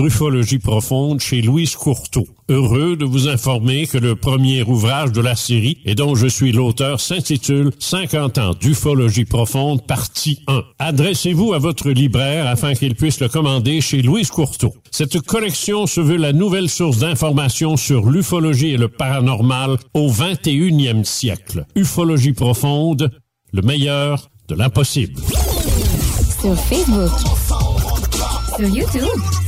Ufologie profonde chez Louise Courteau. Heureux de vous informer que le premier ouvrage de la série et dont je suis l'auteur s'intitule 50 ans d'ufologie profonde partie 1. Adressez-vous à votre libraire afin qu'il puisse le commander chez Louise Courteau. Cette collection se veut la nouvelle source d'information sur l'ufologie et le paranormal au 21e siècle. Ufologie profonde, le meilleur de l'impossible. Sur Facebook. Sur YouTube.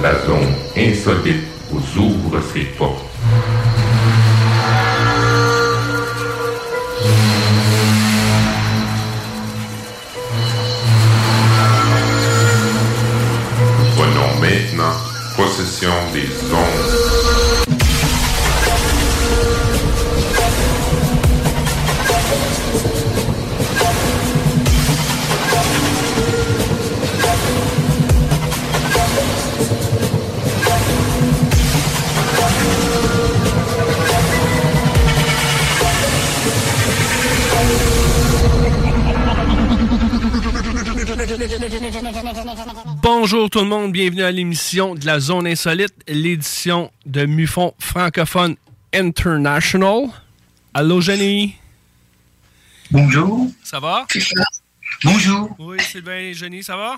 La zone insolite vous ouvre ses portes. Prenons maintenant possession des ondes. Bonjour tout le monde, bienvenue à l'émission de la Zone Insolite, l'édition de Mufon francophone International. Allô Jenny, Bonjour. ça va? Bonjour. Oui, Sylvain et Jenny, ça va?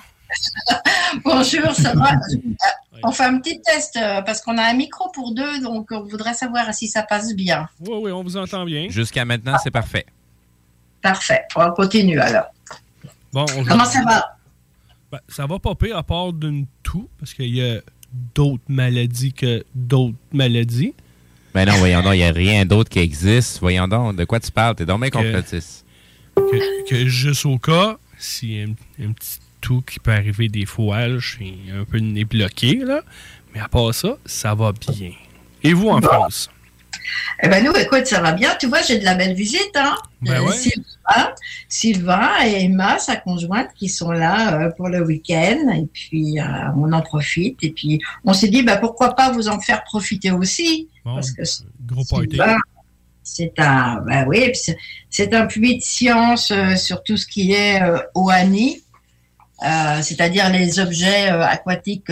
Bonjour, ça va? On fait un petit test euh, parce qu'on a un micro pour deux, donc on voudrait savoir si ça passe bien. Oui, oui, on vous entend bien. Jusqu'à maintenant, c'est parfait. Parfait. On continue alors. Bon, on Comment ça va? Ben, ça va pas pire à part d'une toux, parce qu'il y a d'autres maladies que d'autres maladies. Ben non, voyons donc, il n'y a rien d'autre qui existe. Voyons donc, de quoi tu parles? T'es donc bien complotiste. Que, que juste au cas, s'il y a un, un petit tout qui peut arriver des fois, je suis un peu le nez bloqué, là. Mais à part ça, ça va bien. Et vous en France? Eh ben nous, écoute, ça va bien. Tu vois, j'ai de la belle visite. Hein? Ben Euh, ouais. Sylvain, Sylvain et Emma, sa conjointe, qui sont là euh, pour le week-end. Et puis, euh, on en profite. Et puis, on s'est dit, bah, pourquoi pas vous en faire profiter aussi? Bon, Parce que c'est- gros party. Sylvain, c'est un, bah oui, c'est- un puits de science euh, sur tout ce qui est OANI, c'est-à-dire les objets aquatiques,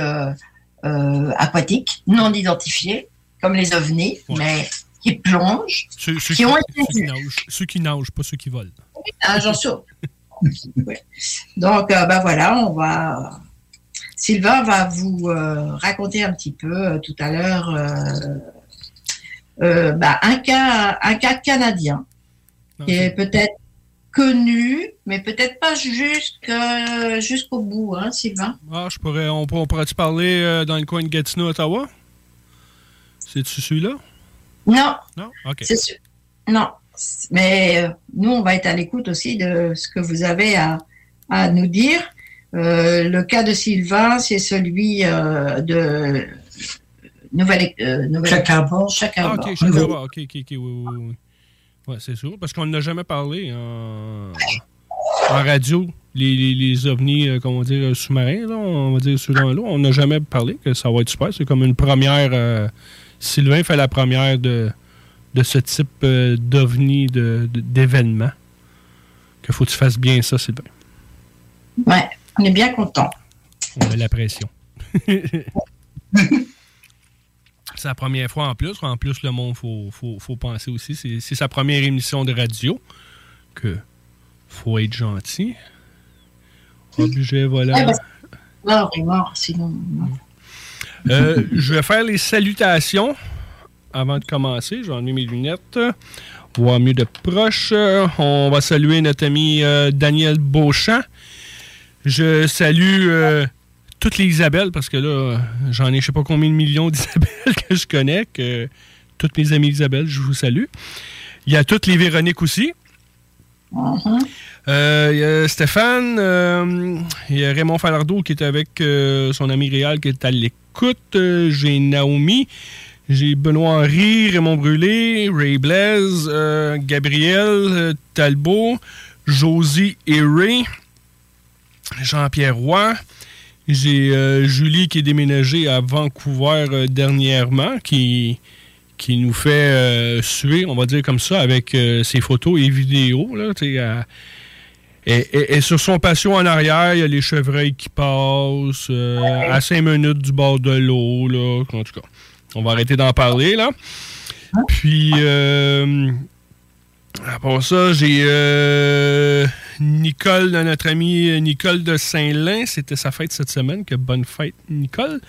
aquatiques non identifiés, comme les ovnis, mais qui plongent, Ceux, ceux qui ont ceux été qui nagent, ceux qui nagent, pas ceux qui volent. Ah, j'en suis. Donc, euh, bah voilà, on va. Sylvain va vous euh, raconter un petit peu euh, tout à l'heure euh, bah, un cas, un cas canadien qui est peut-être connu, mais peut-être pas jusqu'au bout, hein, Sylvain? Ah, je pourrais, on, on pourrait-tu parler dans le coin de Gatineau, Ottawa? C'est-tu celui-là? Non, Non? OK. c'est sûr. Non, mais euh, nous, on va être à l'écoute aussi de ce que vous avez à, à nous dire. Euh, le cas de Sylvain, c'est celui euh, de nouvelle, euh, nouvelle. Chacun bord. Chacun Ah, chacun bord. Ok, ok, ok, oui, oui, oui. Ouais, c'est sûr. Parce qu'on n'a jamais parlé en, en radio, les, les, les ovnis, euh, comment dire, sous-marins, là, on va dire, sous l'eau. On n'a jamais parlé, que ça va être super. C'est comme une première. euh, Sylvain fait la première de, de ce type euh, d'ovni, de-. Que faut que tu fasses bien ça, Sylvain. Ouais, on est bien content. On met la pression. c'est la première fois en plus. En plus, le monde, faut, faut, faut penser aussi. C'est, sa première émission de radio. Que faut être gentil. Objet, voilà. Ouais, mort mort, sinon. non. Euh, je vais faire les salutations avant de commencer. J'en ai mes lunettes. Voir mieux de proche. On va saluer notre ami euh, Daniel Beauchamp. Je salue euh, toutes les Isabelles parce que là, j'en ai je sais pas combien de millions d'Isabelles que je connais. Que, toutes mes amies Isabelle, je vous salue. Il y a toutes les Véroniques aussi. Euh, Il y a Stéphane, euh, il y a Raymond Falardeau qui est avec euh, son ami Réal qui est à l'écoute. J'ai Naomi, j'ai Benoît Henry, Raymond Brûlé, Ray Blaise, euh, Gabriel euh, Talbot, Josie Ray, Jean-Pierre Roy. J'ai euh, Julie qui est déménagée à Vancouver dernièrement, qui, nous fait suer, on va dire comme ça, avec ses photos et vidéos. Et, et- sur son patio en arrière, il y a les chevreuils qui passent à 5 minutes du bord de l'eau. En tout cas, on va arrêter d'en parler. là. Puis, euh, à part ça, j'ai euh, Nicole, notre amie Nicole de Saint-Lin. C'était sa fête cette semaine. Que bonne fête, Nicole.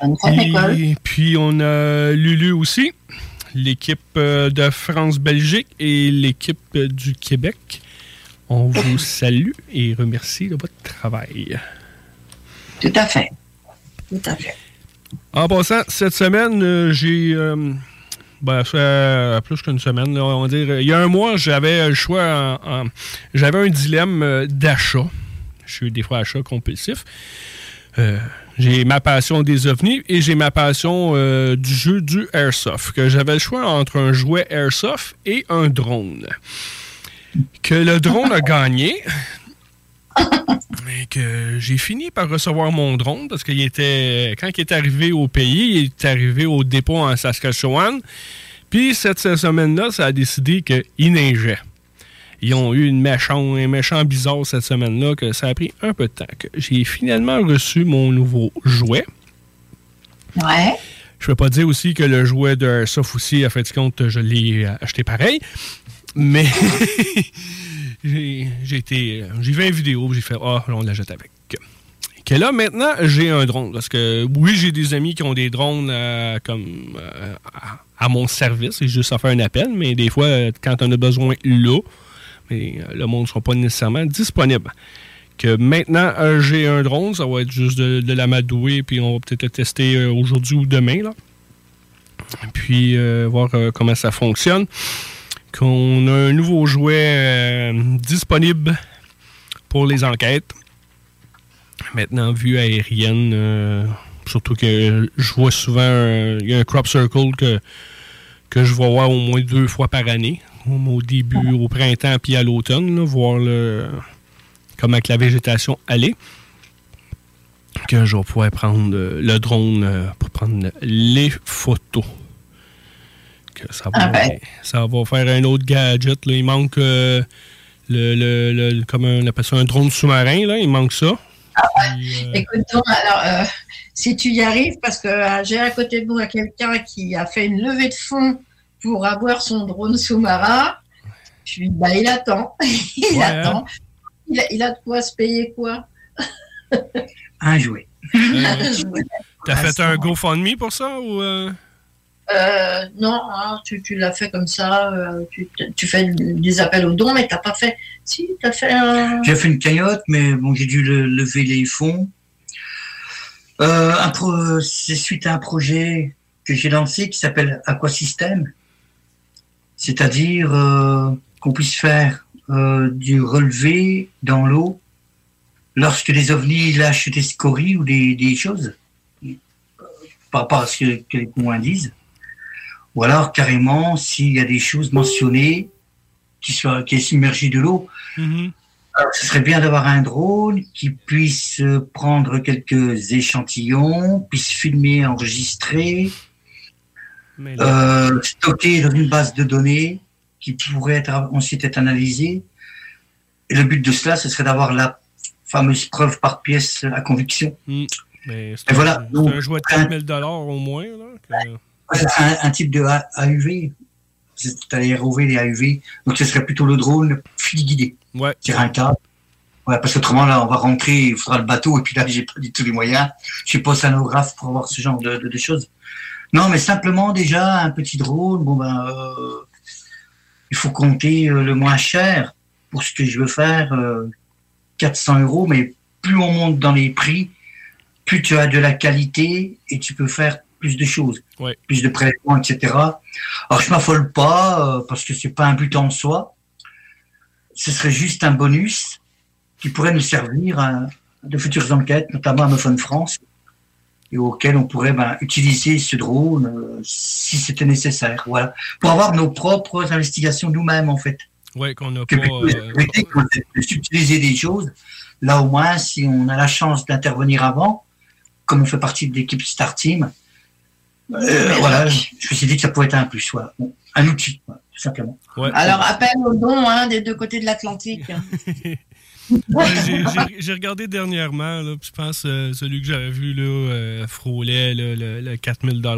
Bonne fête, Nicole. Et puis, on a Lulu aussi, l'équipe euh, de France-Belgique et l'équipe du Québec. On vous salue et remercie de votre travail. Tout à fait. Tout à fait. En passant, cette semaine, euh, j'ai. euh, ben, ça plus qu'une semaine, on va dire. Il y a un mois, j'avais le choix. en- j'avais un dilemme euh, d'achat. Je suis des fois achat compulsif. J'ai ma passion des ovnis et j'ai ma passion du jeu du airsoft. Que j'avais le choix entre un jouet airsoft et un drone. Que le drone a gagné. Que j'ai fini par recevoir mon drone parce qu'il était quand il est arrivé au pays, il est arrivé au dépôt en Saskatchewan. Puis cette semaine-là, ça a décidé qu'il neigeait. Ils ont eu une méchant, un méchant bizarre cette semaine-là que ça a pris un peu de temps. J'ai finalement reçu mon nouveau jouet. Ouais. Je peux pas dire aussi que le jouet de Airsoft aussi, à fait de compte, je l'ai acheté pareil. Mais j'ai été. J'ai vu une j'ai fait Ah, on la jette avec. Que là, maintenant, j'ai un drone. Parce que oui, j'ai des amis qui ont des drones euh, comme euh, à, mon service. C'est juste à faire un appel. Mais des fois, quand on a besoin là, mais euh, le monde ne sera pas nécessairement disponible. Que maintenant, j'ai un drone, ça va être juste de, de l'amadouer, puis on va peut-être le tester aujourd'hui ou demain. Là. Puis voir comment ça fonctionne. Qu'on a un nouveau jouet euh, disponible pour les enquêtes. Maintenant, vue aérienne, euh, surtout que je vois souvent, a un crop circle que, je voir au moins deux fois par année. Au, début, au printemps, puis à l'automne, voir le, comment la végétation allait. Que je vais pouvoir prendre euh, le drone euh, pour prendre les photos. Que ça, va, Ah ben. ça va faire un autre gadget. là. Il manque euh, le, le, le- comment on appelle ça, un drone sous-marin. Là. Il manque ça. Puis, euh, Écoute donc, alors, euh, si tu y arrives, parce que euh, j'ai à côté de moi quelqu'un qui a fait une levée de fonds pour avoir son drone sous-marin, puis bah, il attend. il Ouais, attend. Il a, il a de quoi se payer quoi Un jouet. T'as fait un GoFundMe pour ça ou euh? Non, hein, tu, l'as fait comme ça, euh, tu, fais des appels aux dons, mais t'as pas fait. Si, t'as fait un. J'ai fait une cagnotte, mais bon, j'ai dû le- lever les fonds. Euh, c'est suite à un projet que j'ai lancé qui s'appelle Aquasystème. C'est-à-dire qu'on puisse faire du relevé dans l'eau lorsque les ovnis lâchent des scories ou des, choses. par rapport à ce que, que les témoins disent. Ou alors, carrément, s'il y a des choses mentionnées qui soient qui est submergées de l'eau, alors, ce serait bien d'avoir un drone qui puisse euh, prendre quelques échantillons, puisse filmer, enregistrer, Mais là- euh, stocker dans une base de données qui pourrait être, ensuite être analysée. Et le but de cela, ce serait d'avoir la fameuse preuve par pièce à conviction. Hmm. Mais c'est Et un, voilà. c'est un jouet de 4000 au moins. Là, que- un, un type de AUV. C'est les ROV, les AUV. Donc ce serait plutôt le drone fil guidé. Ouais. Un câble. Ouais, parce qu'autrement, là, on va rentrer, il faudra le bateau, et puis là, j'ai pas du tout les moyens. Je suis pas océanographe pour avoir ce genre de, de- de choses. Non, mais simplement, déjà, un petit drone, bon, ben, euh, il faut compter euh, le moins cher pour ce que je veux faire, euh, 400 euros, mais plus on monte dans les prix, plus tu as de la qualité et tu peux faire plus de choses, Ouais. plus de prélèvements, etc. Alors, je m'affole pas, euh, parce que c'est pas un but en soi. Ce serait juste un bonus qui pourrait nous servir à de futures enquêtes, notamment à Mephone France, et auquel on pourrait ben, utiliser ce drone euh, si c'était nécessaire. Voilà, pour avoir nos propres investigations nous-mêmes en fait. Ouais, qu'on n'a pas. plutôt euh, des choses. Là au moins, si on a la chance d'intervenir avant, comme on fait partie de l'équipe Star Team, euh, voilà, je me suis dit que ça pouvait être un plus, voilà. Bon, un outil, voilà, tout simplement. Alors, appel au don hein, des deux côtés de l'Atlantique. Ouais, j'ai- regardé dernièrement, là, puis je pense euh, celui que j'avais vu là, euh, frôlait là, le, le 4000 là,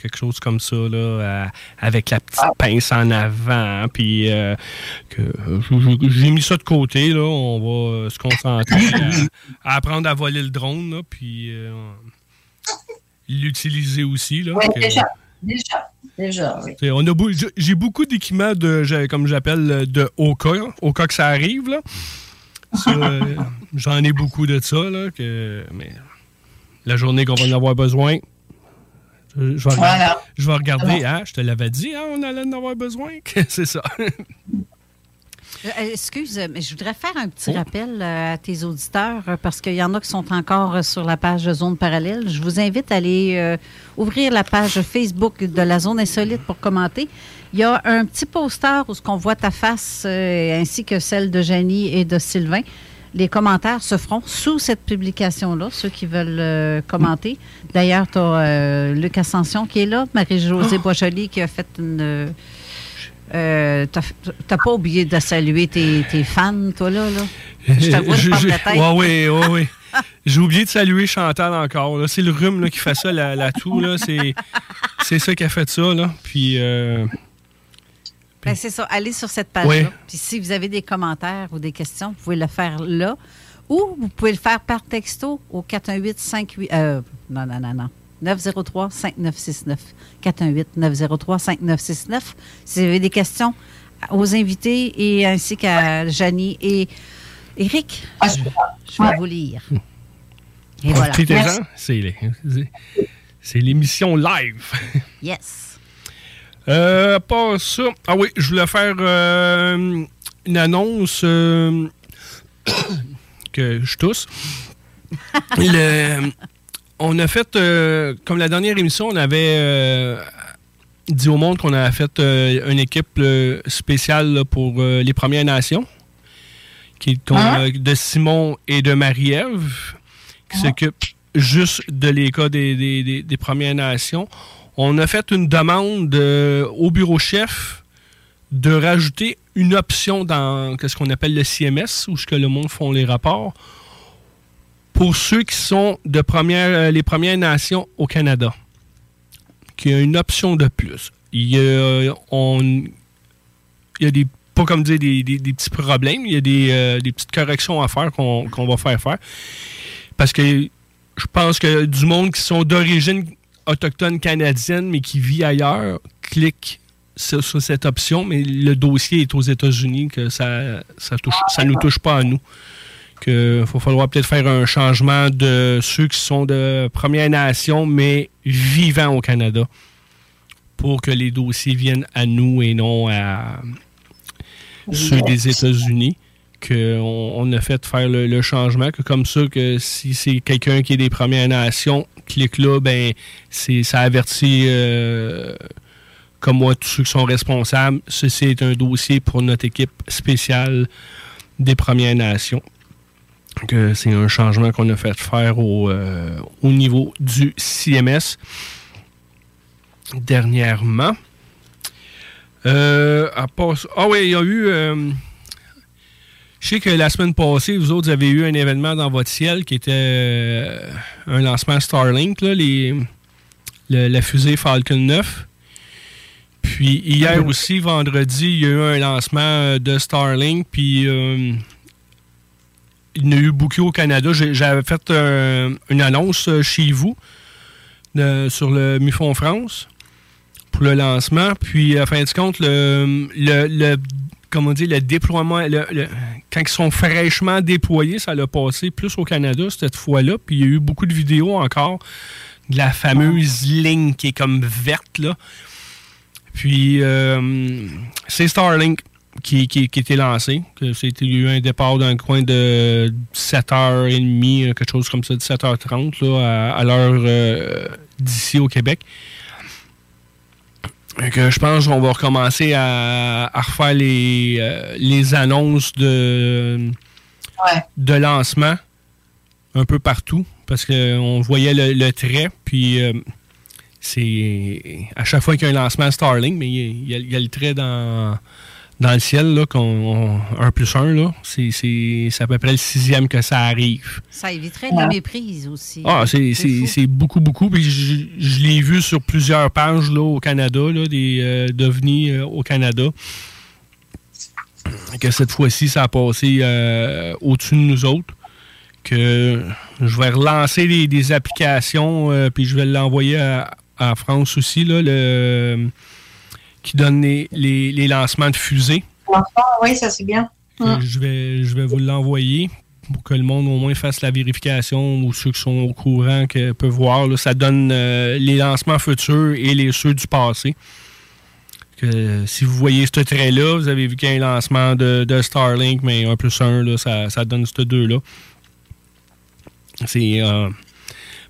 quelque chose comme ça, là, avec la petite pince en avant. hein, Puis j'ai mis ça de côté. Là, on va se concentrer à, à apprendre à voler le drone, là, puis euh, l'utiliser aussi. Là, que- déjà. Déjà. Déjà, oui. T'sais, on a beau- j'ai- beaucoup d'équipements de, comme j'appelle, de au cas, au cas que ça arrive. Là. Euh, J'en ai beaucoup de ça. Là, que, mais la journée qu'on va en avoir besoin, je, je vais, regarder- je vais regarder. Ah, je te l'avais dit, hein, on allait en avoir besoin. C'est ça. Euh, excuse, mais je voudrais faire un petit Oh. rappel euh, à tes auditeurs euh, parce qu'il y en a qui sont encore euh, sur la page Zone Parallèle. Je vous invite à aller euh, ouvrir la page Facebook de la Zone Insolite pour commenter. Il y a un petit poster où ce qu'on voit ta face euh, ainsi que celle de Janie et de Sylvain. Les commentaires se feront sous cette publication-là, ceux qui veulent euh, commenter. D'ailleurs, tu as Luc Ascension qui est là, Marie-Josée Boisjoli qui a fait une... Euh, t'as pas oublié de saluer tes, tes fans, toi, là? là? Je la tête. Ouais, ouais, ouais, ouais. J'ai oublié de saluer Chantal encore. C'est le rhume là, qui fait ça, la, la toux. C'est, c'est ça qui a fait ça. Là. Puis, euh, Ben, c'est ça. Allez sur cette page-là. Oui. Puis si vous avez des commentaires ou des questions, vous pouvez le faire là. Ou vous pouvez le faire par texto au 418-58... Euh, non, non, non, non. 903-5969. 418-903-5969. Si vous avez des questions aux invités et ainsi qu'à Janie et Eric, Ah, je, je vais vous lire. Et voilà. C'est, l'émission live. Yes. Euh, pas ça. Ah oui, je voulais faire euh, une annonce euh, que je tousse. Le- on a fait, euh, comme la dernière émission, on avait euh, dit au monde qu'on avait fait euh, une équipe spéciale là, pour les Premières Nations, qui est qu'on Hein? a de Simon et de Marie-Ève, qui s'occupent juste de les cas des, des- des- des Premières Nations. On a fait une demande au bureau chef de rajouter une option dans ce qu'on appelle le CMS, où ce que le monde font les rapports, pour ceux qui sont de première, euh, les Premières Nations au Canada. Qu'il y a une option de plus. Il y a, on, il y a des, pas comme dire des, des- des petits problèmes, il y a des, euh, des petites corrections à faire qu'on va faire faire. Parce que je pense que du monde qui sont d'origine autochtone canadienne, mais qui vit ailleurs, clique sur, sur cette option, mais le dossier est aux États-Unis, que ça ça touche, ça nous touche pas à nous. Faut falloir peut-être faire un changement de ceux qui sont de Première Nation, mais vivant au Canada, pour que les dossiers viennent à nous et non à ceux des États-Unis. Qu'on on a fait faire le, changement, que comme ça, que si c'est quelqu'un qui est des Premières Nations, clic-là, ben, c'est, ça avertit, euh, comme moi, tous ceux qui sont responsables. Ceci est un dossier pour notre équipe spéciale des Premières Nations. Que c'est un changement qu'on a fait faire au, euh, au niveau du CMS dernièrement. Euh, à part- Ah oui, il y a eu. euh, je sais que la semaine passée, vous autres avez eu un événement dans votre ciel qui était un lancement Starlink, là, les, le- la fusée Falcon 9. Puis hier aussi, vendredi, il y a eu un lancement de Starlink. Puis il y a eu beaucoup au Canada. J'avais fait euh, une annonce euh, chez vous sur le MUFON France pour le lancement. Puis, à fin de compte, le, comment dire, le déploiement, quand ils sont fraîchement déployés, ça l'a passé plus au Canada cette fois-là. Puis, il y a eu beaucoup de vidéos encore de la fameuse ligne qui est comme verte, là. Puis, euh, c'est Starlink qui, qui, qui était lancé. Que c'était, il y a eu un départ d'un coin de 7h30, quelque chose comme ça, 17h30, là, à, à l'heure euh, d'ici au Québec. Que je pense qu'on va recommencer à, à refaire les, euh, les annonces de, de lancement un peu partout parce qu'on voyait le, le trait, puis euh, c'est à chaque fois qu'il y a un lancement Starlink, mais il y a, il y a- il y a le trait dans, dans le ciel, là, qu'on, 1 plus 1, là, c'est, c'est, c'est à peu près le sixième que ça arrive. Ça éviterait de la méprise aussi. Ah, c'est, c'est, beaucoup, beaucoup. Puis je, je l'ai vu sur plusieurs pages là, au Canada, là, des euh, d'OVNI euh, au Canada. Que cette fois-ci, ça a passé euh, au-dessus de nous autres. Que je vais relancer des, des applications, euh, puis je vais l'envoyer à, à France aussi, là, le, qui donne les, les- les lancements de fusées. L'enfant, oui, ça c'est bien. Euh, Je vais, je vais vous l'envoyer pour que le monde au moins fasse la vérification ou ceux qui sont au courant que peuvent voir. là. ça donne euh, les lancements futurs et les ceux du passé. Que, si vous voyez ce trait-là, vous avez vu qu'il y a un lancement de, de Starlink, mais 1 plus 1, là, ça, ça donne ces deux-là. C'est. euh,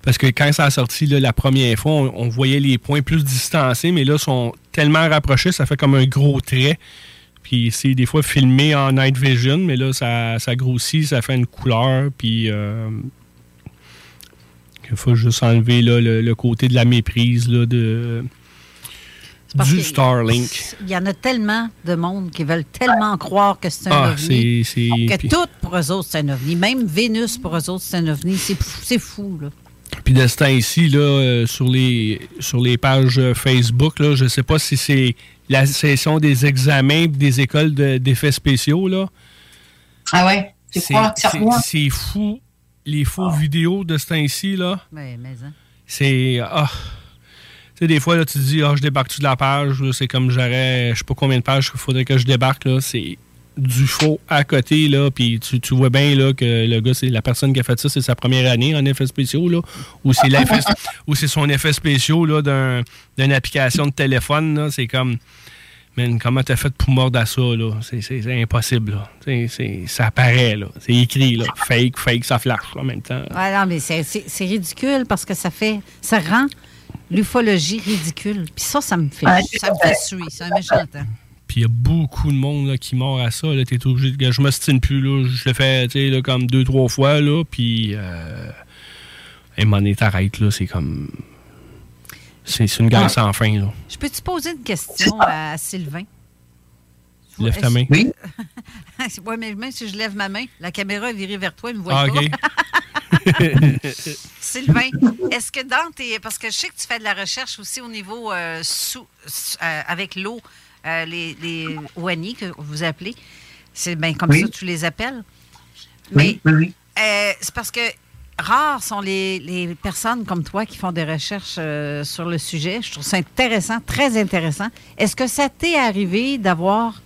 parce que quand ça a sorti là, la première fois, on, on voyait les points plus distancés, mais là, ils sont tellement rapprochés, ça fait comme un gros trait. Puis c'est des fois filmé en night vision, mais là, ça, ça grossit, ça fait une couleur. Puis euh, il faut juste enlever là, le, le côté de la méprise là, de, du Starlink. Il y en a tellement de monde qui veulent tellement croire que c'est un Ah, ovni. Que puis- tout pour eux autres, c'est un ovni. Même Vénus, pour eux autres, c'est un ovni. C'est fou, c'est fou, là. Puis de ce temps-ci, là, euh, sur, les, sur les pages Facebook, là, je ne sais pas si c'est la session des examens et des écoles de- d'effets spéciaux. Là. Ah ouais? C'est- c'est- fou, les faux vidéos de ce temps-ci. là. Mais, mais, hein. C'est. Ah. Tu sais, des fois, là, tu te dis, ah, je débarque-tu de la page? là, C'est comme j'aurais, je sais pas combien de pages qu'il faudrait que je débarque. là. C'est du faux à côté, là. Puis tu, tu vois bien, là, que le gars, c'est la personne qui a fait ça, c'est sa première année en effets spéciaux, là. Ou c'est ou c'est son effet spéciaux, là, d'un- d'une application de téléphone, là. C'est comme. Man, comment t'as fait pour mordre à ça, là? C'est- C'est c'est impossible, là. C'est- c'est- ça apparaît, là. C'est écrit, là. Fake, fake, ça flash, là, en même temps. Ouais, non, mais c'est- ridicule parce que ça fait. Ça rend l'ufologie ridicule. Puis ça, ça me fait. Ouais, ça me fait suer. C'est un méchant temps. Puis il y a beaucoup de monde là, qui mord à ça. Là, t'es obligé de. Je m'ostine plus, là. Je le fais, tu sais, là, comme deux, trois fois, là. Puis. Euh, et mon t'arrête, là. C'est comme. C'est une guerre Ah. sans fin, là. Je peux-te poser une question à Sylvain? Lève ta main? Oui. oui, mais même si je lève ma main, la caméra est virée vers toi, il ne me voit Ah, pas. Sylvain, est-ce que dans tes. Parce que je sais que tu fais de la recherche aussi au niveau euh, sous, sous- euh, avec l'eau, euh, les, les que vous appelez. C'est bien comme Oui. ça que tu les appelles. Oui, oui, oui. Euh, c'est parce que rares sont les, les personnes comme toi qui font des recherches euh, sur le sujet. Je trouve ça intéressant, très intéressant. Est-ce que ça t'est arrivé d'avoir,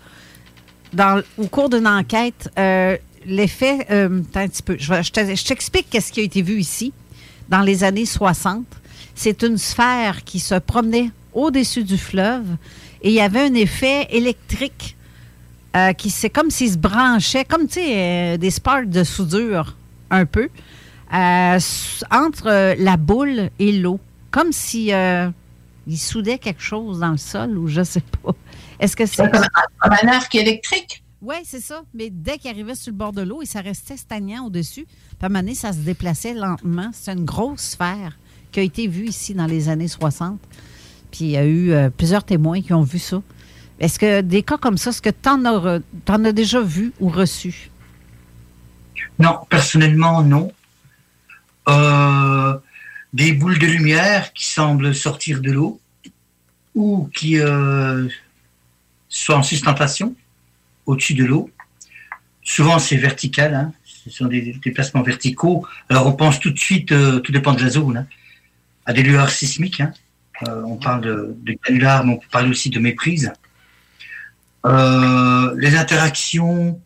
dans, au cours d'une enquête, euh, l'effet... euh, un petit peu. Je, je t'explique qu'est-ce qui a été vu ici dans les années 60. C'est une sphère qui se promenait au-dessus du fleuve et il y avait un effet électrique euh, qui c'est comme s'il se branchait, comme tu sais, euh, des sparks de soudure un peu. euh, entre la boule et l'eau, comme si il soudait quelque chose dans le sol ou je sais pas. Est-ce que c'est Comme un, comme un arc électrique? Oui, c'est ça. Mais dès qu'il arrivait sur le bord de l'eau, et ça restait stagnant au-dessus. Puis à un moment donné, ça se déplaçait lentement. C'est une grosse sphère qui a été vue ici dans les années 60. Puis il y a eu euh, plusieurs témoins qui ont vu ça. Est-ce que des cas comme ça, est-ce que tu en, as déjà vu ou reçu? Non, personnellement, non. Euh, des boules de lumière qui semblent sortir de l'eau ou qui euh, sont en sustentation au-dessus de l'eau. Souvent, c'est vertical. hein. Ce sont des déplacements verticaux. Alors, on pense tout de suite, tout dépend de la zone, hein, à des lueurs sismiques. hein. Euh, on parle de, de canulars, mais on peut parler aussi de méprise. Euh, les interactions,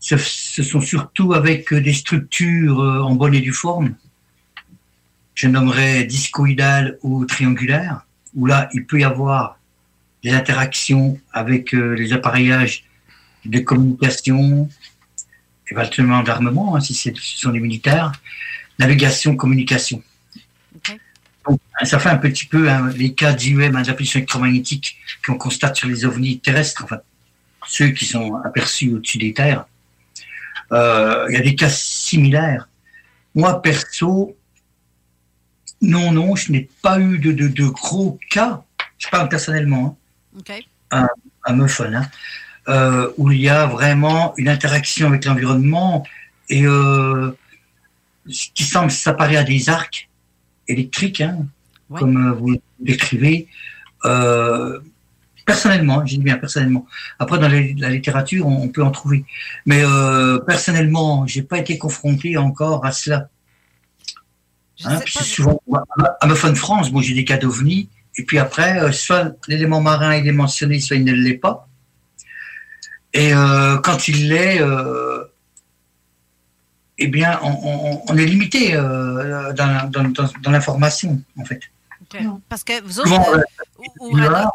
ce, sont surtout avec des structures euh, en bonne et due forme. Je nommerais discoïdales ou triangulaires, où là, il peut y avoir des interactions avec les appareillages de communication, éventuellement d'armement, hein, si ce sont des militaires, navigation, communication. Donc, ça fait un petit peu hein, les cas d'IUM, hein, d'impulsion électromagnétique qu'on constate sur les ovnis terrestres, enfin, ceux qui sont aperçus au-dessus des terres. Euh, Il y a des cas similaires. Moi, perso, non, non, je n'ai pas eu de, de, de gros cas, je parle personnellement, hein, à, à hein, euh, où il y a vraiment une interaction avec l'environnement et euh, ce qui semble s'apparaître à des arcs électriques, hein, comme euh, vous le décrivez. Euh, personnellement, j'ai dit bien personnellement. Après, dans la littérature, on, peut en trouver. Mais euh, personnellement, j'ai pas été confronté encore à cela. Hein, c'est souvent à- à Muffin France, bon, j'ai des cas d'ovnis. Et puis après, euh, soit l'élément marin il est mentionné, soit il ne l'est pas. Et euh, quand il l'est, euh, eh bien, on, on- on est limité euh, dans, dans- dans- dans l'information, en fait. Parce que vous autres, euh,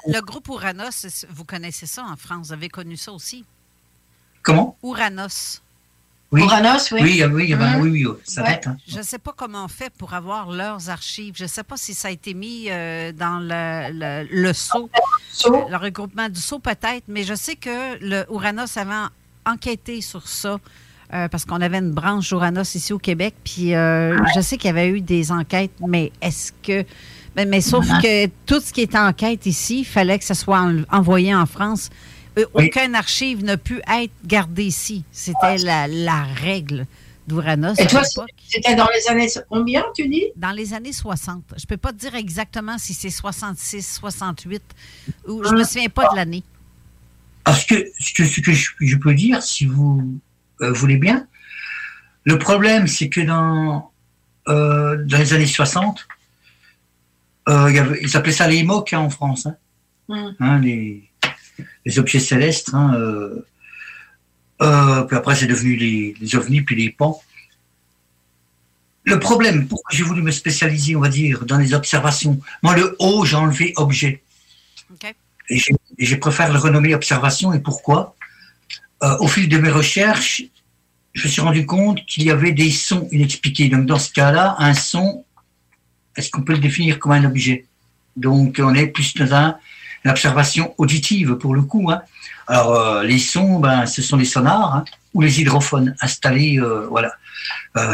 le groupe Uranos, c'est- vous connaissez ça en France, vous avez connu ça aussi? Comment? Uranos. oui. Oui. Oui, euh, oui, ben, Mhm. oui, oui, ça Ouais. date. hein. Je ne sais pas comment on fait pour avoir leurs archives. Je ne sais pas si ça a été mis euh, dans le, le, le sceau, le regroupement du sceau peut-être, mais je sais que le Uranos avait en- enquêté sur ça euh, parce qu'on avait une branche Uranos ici au Québec. Puis euh, je sais qu'il y avait eu des enquêtes, mais est-ce que. Mais, mais sauf que tout ce qui est enquête ici, il fallait que ça soit en- envoyé en France. Euh, Aucune archive ne peut être gardée ici. C'était la, la règle d'Uranos. Et toi, c'était dans les années combien, tu dis? Dans les années 60. Je ne peux pas te dire exactement si c'est 66, 68, ou je ne me souviens pas de l'année. Ce que, ce que, ce que je, je peux dire, si vous euh, voulez bien, le problème, c'est que dans, euh, dans les années 60, euh, y avait- ils appelaient ça les MOC hein, en France, hein, hein, les, les objets célestes. euh, puis après, c'est devenu les, les ovnis, puis les pans. Le problème, pourquoi j'ai voulu me spécialiser, on va dire, dans les observations, moi, le haut, j'ai enlevé objet. Et j'ai- et je préfère le renommer observation. Et pourquoi? Euh, Au fil de mes recherches, je me suis rendu compte qu'il y avait des sons inexpliqués. Donc, dans ce cas-là, un son, est-ce qu'on peut le définir comme un objet? Donc, on est plus dans un- une observation auditive pour le coup. hein. Alors, euh, les sons, ben, ce sont les sonars hein, ou les hydrophones installés, euh, voilà,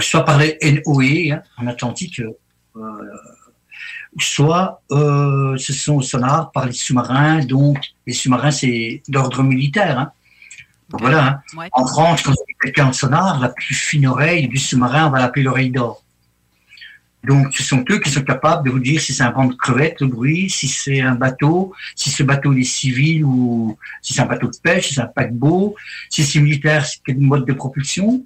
soit par les NOE hein, en Atlantique, soit ce sont sonars par les sous-marins. Donc, les sous-marins, c'est d'ordre militaire. Voilà. hein. Ouais. En France, quand on dit quelqu'un en sonar, la plus fine oreille du sous-marin, on va l'appeler l'oreille d'or. Donc, ce sont eux qui sont capables de vous dire si c'est un vent de crevette, le bruit, si c'est un bateau, si ce bateau est civil ou si c'est un bateau de pêche, si c'est un paquebot, si c'est militaire, c'est quel mode de propulsion,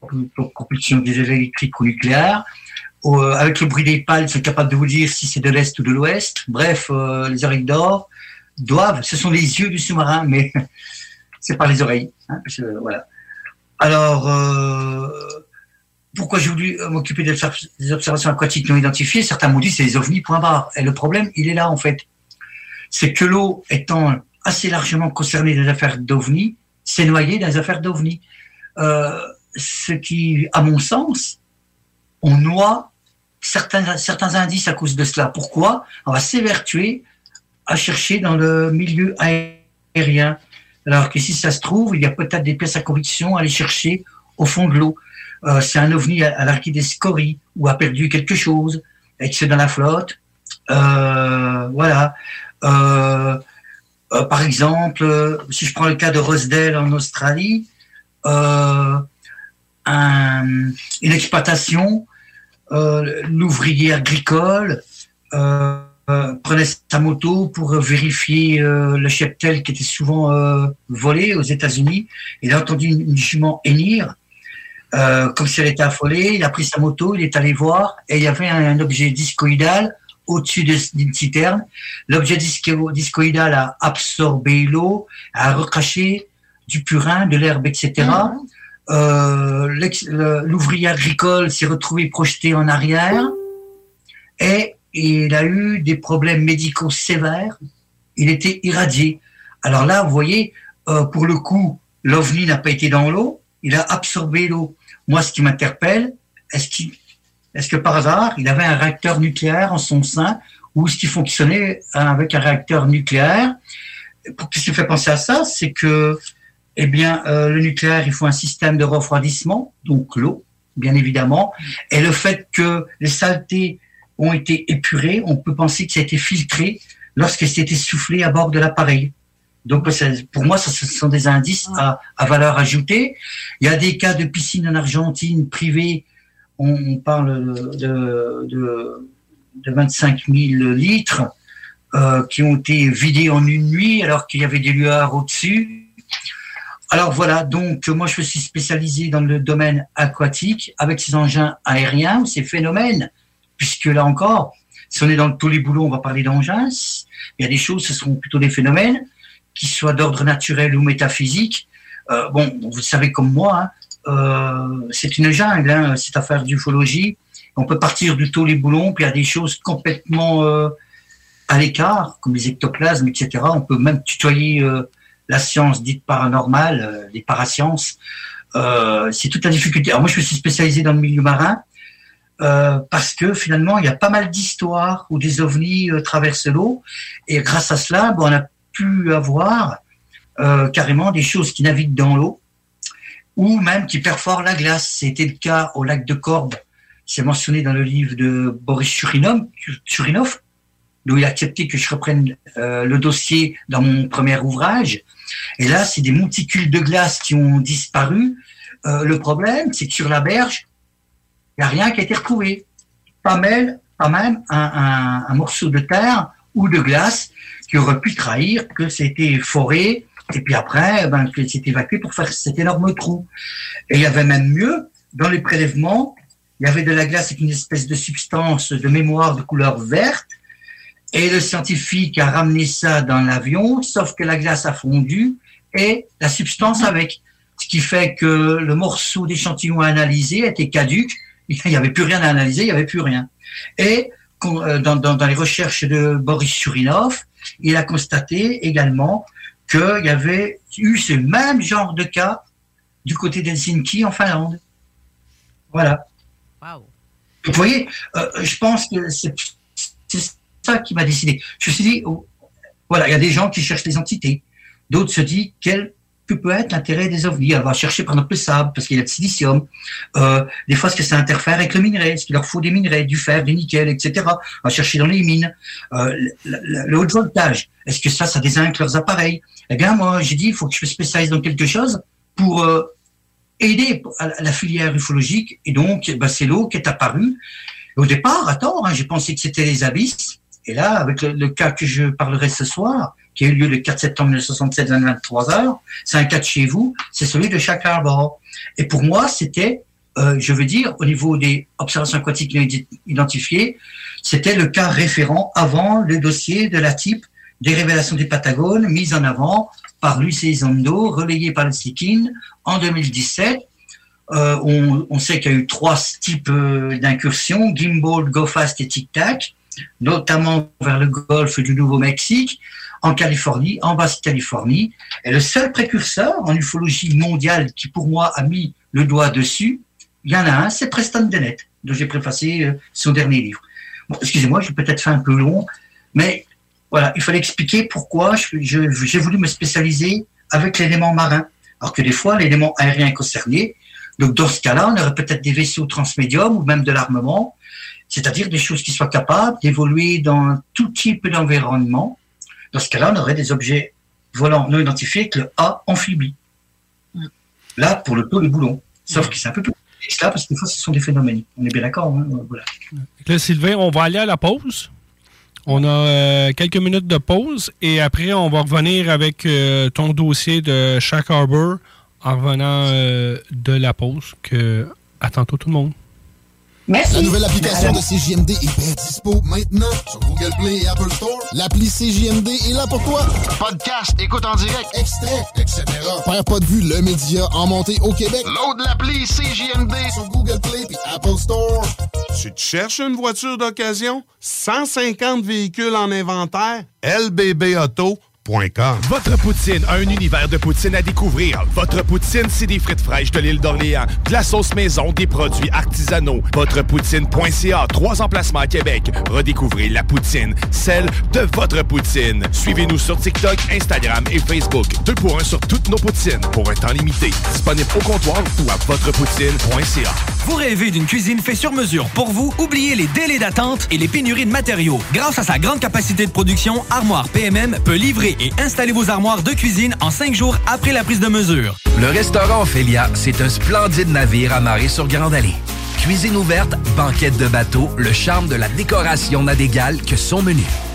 Pro- propulsion diesel électrique ou nucléaire. Euh, avec le bruit des pales, ils sont capables de vous dire si c'est de l'est ou de l'ouest. Bref, euh, les oreilles d'or doivent, ce sont les yeux du sous-marin, mais c'est pas les oreilles. hein, voilà. Alors, euh, pourquoi j'ai voulu euh, m'occuper des observations aquatiques non identifiées? Certains m'ont dit c'est les ovnis, point barre. Et le problème, il est là en fait. C'est que l'eau étant assez largement concernée des affaires d'ovnis, s'est noyée dans les affaires d'ovnis. Euh, ce qui, à mon sens, on noie certains, certains indices à cause de cela. Pourquoi? On va s'évertuer à chercher dans le milieu aérien. Alors que si ça se trouve, il y a peut-être des pièces à conviction à aller chercher au fond de l'eau. Euh, c'est un ovni à, à des ou a perdu quelque chose et que c'est dans la flotte. Euh, voilà. Euh, par exemple, si je prends le cas de Rosedale en Australie, un, une exploitation, l'ouvrier agricole euh, prenait sa moto pour vérifier euh, le cheptel qui était souvent euh, volé aux États-Unis. Il a entendu une, une jument hennir, comme si elle était affolée. Il a pris sa moto, il est allé voir, et il y avait un, un objet discoïdal au-dessus de- d'une citerne. L'objet disco- discoïdal a absorbé l'eau, a recraché du purin, de l'herbe, etc. Le- L'ouvrier agricole s'est retrouvé projeté en arrière et il a eu des problèmes médicaux sévères. Il était irradié. Alors là, vous voyez, euh, pour le coup, l'OVNI n'a pas été dans l'eau, il a absorbé l'eau. Moi, ce qui m'interpelle, est-ce que par hasard, il avait un réacteur nucléaire en son sein ou est-ce qu'il fonctionnait avec un réacteur nucléaire? Qu'est-ce qui me fait penser à ça C'est que, eh bien, euh, le nucléaire, il faut un système de refroidissement, donc l'eau, bien évidemment, et le fait que les saletés ont été épurées, on peut penser que ça a été filtré lorsque c'était soufflé à bord de l'appareil. Donc, pour moi, ça, ce sont des indices à, à valeur ajoutée. Il y a des cas de piscine en Argentine privée on, on parle de, de, de 25 000 litres euh, qui ont été vidés en une nuit alors qu'il y avait des lueurs au-dessus. Alors voilà, donc moi je suis spécialisé dans le domaine aquatique avec ces engins aériens, ces phénomènes, puisque là encore, si on est dans tous les boulots, on va parler d'engins. Il y a des choses, ce seront plutôt des phénomènes, qui soient d'ordre naturel ou métaphysique. Euh, bon, vous savez comme moi, hein, euh, c'est une jungle, hein, cette affaire d'ufologie. On peut partir du taux les boulons, puis il y a des choses complètement euh, à l'écart, comme les ectoplasmes, etc. On peut même tutoyer euh, la science dite paranormale, les parasciences. Euh, c'est toute la difficulté. Alors moi, je suis spécialisé dans le milieu marin euh, parce que finalement, il y a pas mal d'histoires où des ovnis euh, traversent l'eau, et grâce à cela, bon, on a pu avoir euh, carrément des choses qui naviguent dans l'eau ou même qui perforent la glace. C'était le cas au lac de Corbe. C'est mentionné dans le livre de Boris Churinov, Churinov d'où il a accepté que je reprenne euh, le dossier dans mon premier ouvrage. Et là, c'est des monticules de glace qui ont disparu. Euh, le problème, c'est que sur la berge, il n'y a rien qui a été retrouvé. Pas même, un, morceau de terre ou de glace qui aurait pu trahir que c'était foré et puis après, ben, que c'est évacué pour faire cet énorme trou. Et il y avait même mieux, dans les prélèvements, il y avait de la glace avec une espèce de substance de mémoire de couleur verte. Et le scientifique a ramené ça dans l'avion, sauf que la glace a fondu et la substance avec. Ce qui fait que le morceau d'échantillon analysé était caduque. Il n'y avait plus rien à analyser, il n'y avait plus rien. Et euh, dans, dans- dans les recherches de Boris Churinov, il a constaté également qu'il y avait eu ce même genre de cas du côté d'Helsinki en Finlande. Voilà. Vous voyez, euh, je pense que c'est ça qui m'a décidé. Je me suis dit, oh, voilà, il y a des gens qui cherchent des entités. D'autres se disent, quel que peut être l'intérêt des ovnis On va chercher par exemple le sable, parce qu'il y a le silicium. Euh, des fois, est-ce que ça interfère avec le minerai Est-ce qu'il leur faut des minerais, du fer, du nickel, etc. On va chercher dans les mines. Euh, le, haut voltage, est-ce que ça, ça désinque leurs appareils? Eh bien, moi, j'ai dit, il faut que je me spécialise dans quelque chose pour euh, aider à la- filière ufologique. Et donc, bah, c'est l'eau qui est apparue. Au départ, à tort, hein, j'ai pensé que c'était les abysses. Et là, avec le cas que je parlerai ce soir, qui a eu lieu le 4 septembre 1967 à 23 heures, c'est un cas de chez vous, c'est celui de Chac Harbor. Et pour moi, c'était, euh, je veux dire, au niveau des observations aquatiques identifiées, c'était le cas référent avant le dossier de la type des révélations des Patagones, mise en avant par Luis Elizondo, relayé par le Sikin en 2017. Euh, on, on sait qu'il y a eu trois types euh, d'incursions, Gimbal, Go Fast et Tic Tac, notamment vers le golfe du Nouveau-Mexique, en Californie, en Basse-Californie. Et le seul précurseur en ufologie mondiale qui, pour moi, a mis le doigt dessus, il y en a un, c'est Preston Dennett. dont j'ai préfacé euh, son dernier livre. Bon, excusez-moi, j'ai peut-être fait un peu long, mais voilà, il fallait expliquer pourquoi j'ai voulu me spécialiser avec l'élément marin. Alors que des fois, l'élément aérien est concerné. Donc, dans ce cas-là, on aurait peut-être des vaisseaux transmédiums ou même de l'armement, c'est-à-dire des choses qui soient capables d'évoluer dans tout type d'environnement. Dans ce cas-là, on aurait des objets volants non identifiés avec le A amphibie. Là, pour le taux, les boulons. Sauf que c'est un peu plus complexe là, parce que des fois, ce sont des phénomènes. On est bien d'accord. hein, voilà. Donc Là, Sylvain, on va aller à la pause. On a euh, quelques minutes de pause et après, on va revenir avec euh, ton dossier de chaque Harbor en revenant euh, de la pause. Que... À tantôt, tout le monde. Merci. La nouvelle application de CJMD est bien dispo maintenant sur Google Play et Apple Store. L'appli CJMD est là pour toi. Podcast, écoute en direct, extrait, etc. Perds pas de vue, le média en montée au Québec. Load l'appli CJMD sur Google Play et Apple Store. Tu te cherches une voiture d'occasion? 150 véhicules en inventaire? Votre poutine, un univers de poutine à découvrir. Votre poutine, c'est des frites fraîches de l'île d'Orléans, de la sauce maison, des produits artisanaux. Votrepoutine.ca, trois emplacements à Québec. Redécouvrez la poutine, celle de votre poutine. Suivez-nous sur TikTok, Instagram et Facebook. Deux pour un sur toutes nos poutines, pour un temps limité. Disponible au comptoir ou à votrepoutine.ca. Vous rêvez d'une cuisine faite sur mesure pour vous? Oubliez les délais d'attente et les pénuries de matériaux. Grâce à sa grande capacité de production, Armoire PMM peut livrer et installer vos armoires de cuisine en cinq jours après la prise de mesure. Le restaurant Ophélia, c'est un splendide navire amarré sur Grande Allée. Cuisine ouverte, banquette de bateau, le charme de la décoration n'a d'égal que son menu.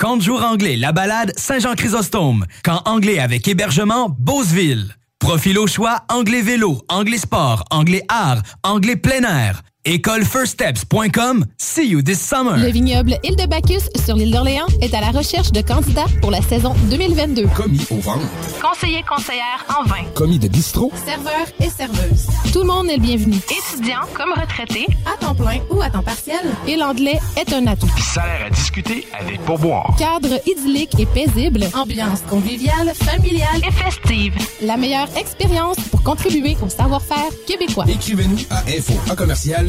Camp de jour anglais, la balade, Saint-Jean-Chrysostome. Camp anglais avec hébergement, Beauceville. Profil au choix, anglais vélo, anglais sport, anglais art, anglais plein air. Écolefirststeps.com. See you this summer. Le vignoble Île de Bacchus sur l'île d'Orléans est à la recherche de candidats pour la saison 2022. Commis au ventre. Conseiller conseillère en vin. Commis de bistrot. Serveur et serveuse. Tout le monde est le bienvenu. Étudiant comme retraité, à temps plein ou à temps partiel. Et l'anglais est un atout. Salaire à discuter avec pourboire. Cadre idyllique et paisible. Ambiance conviviale, familiale et festive. La meilleure expérience pour contribuer au savoir-faire québécois. Écrivez-nous à info à commercial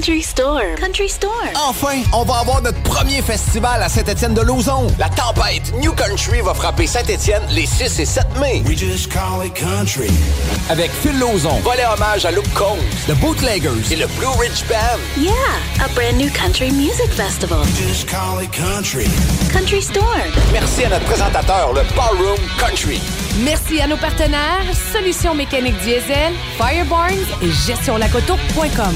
Country Store. Country Store. Enfin, on va avoir notre premier festival à Saint-Étienne-de-Lauzon. La tempête New Country va frapper Saint-Étienne les 6 et 7 mai. We just call it country. Avec Phil Lauzon, volet hommage à Luke Combs, The Bootleggers et le Blue Ridge Band. Yeah, a brand new country music festival. just call it country. Country Store. Merci à notre présentateur, le Ballroom Country. Merci à nos partenaires Solutions mécaniques diesel, Firebarns et gestionlacoto.com.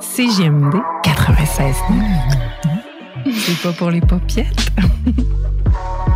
CGMD 96. C'est pas pour les popiettes.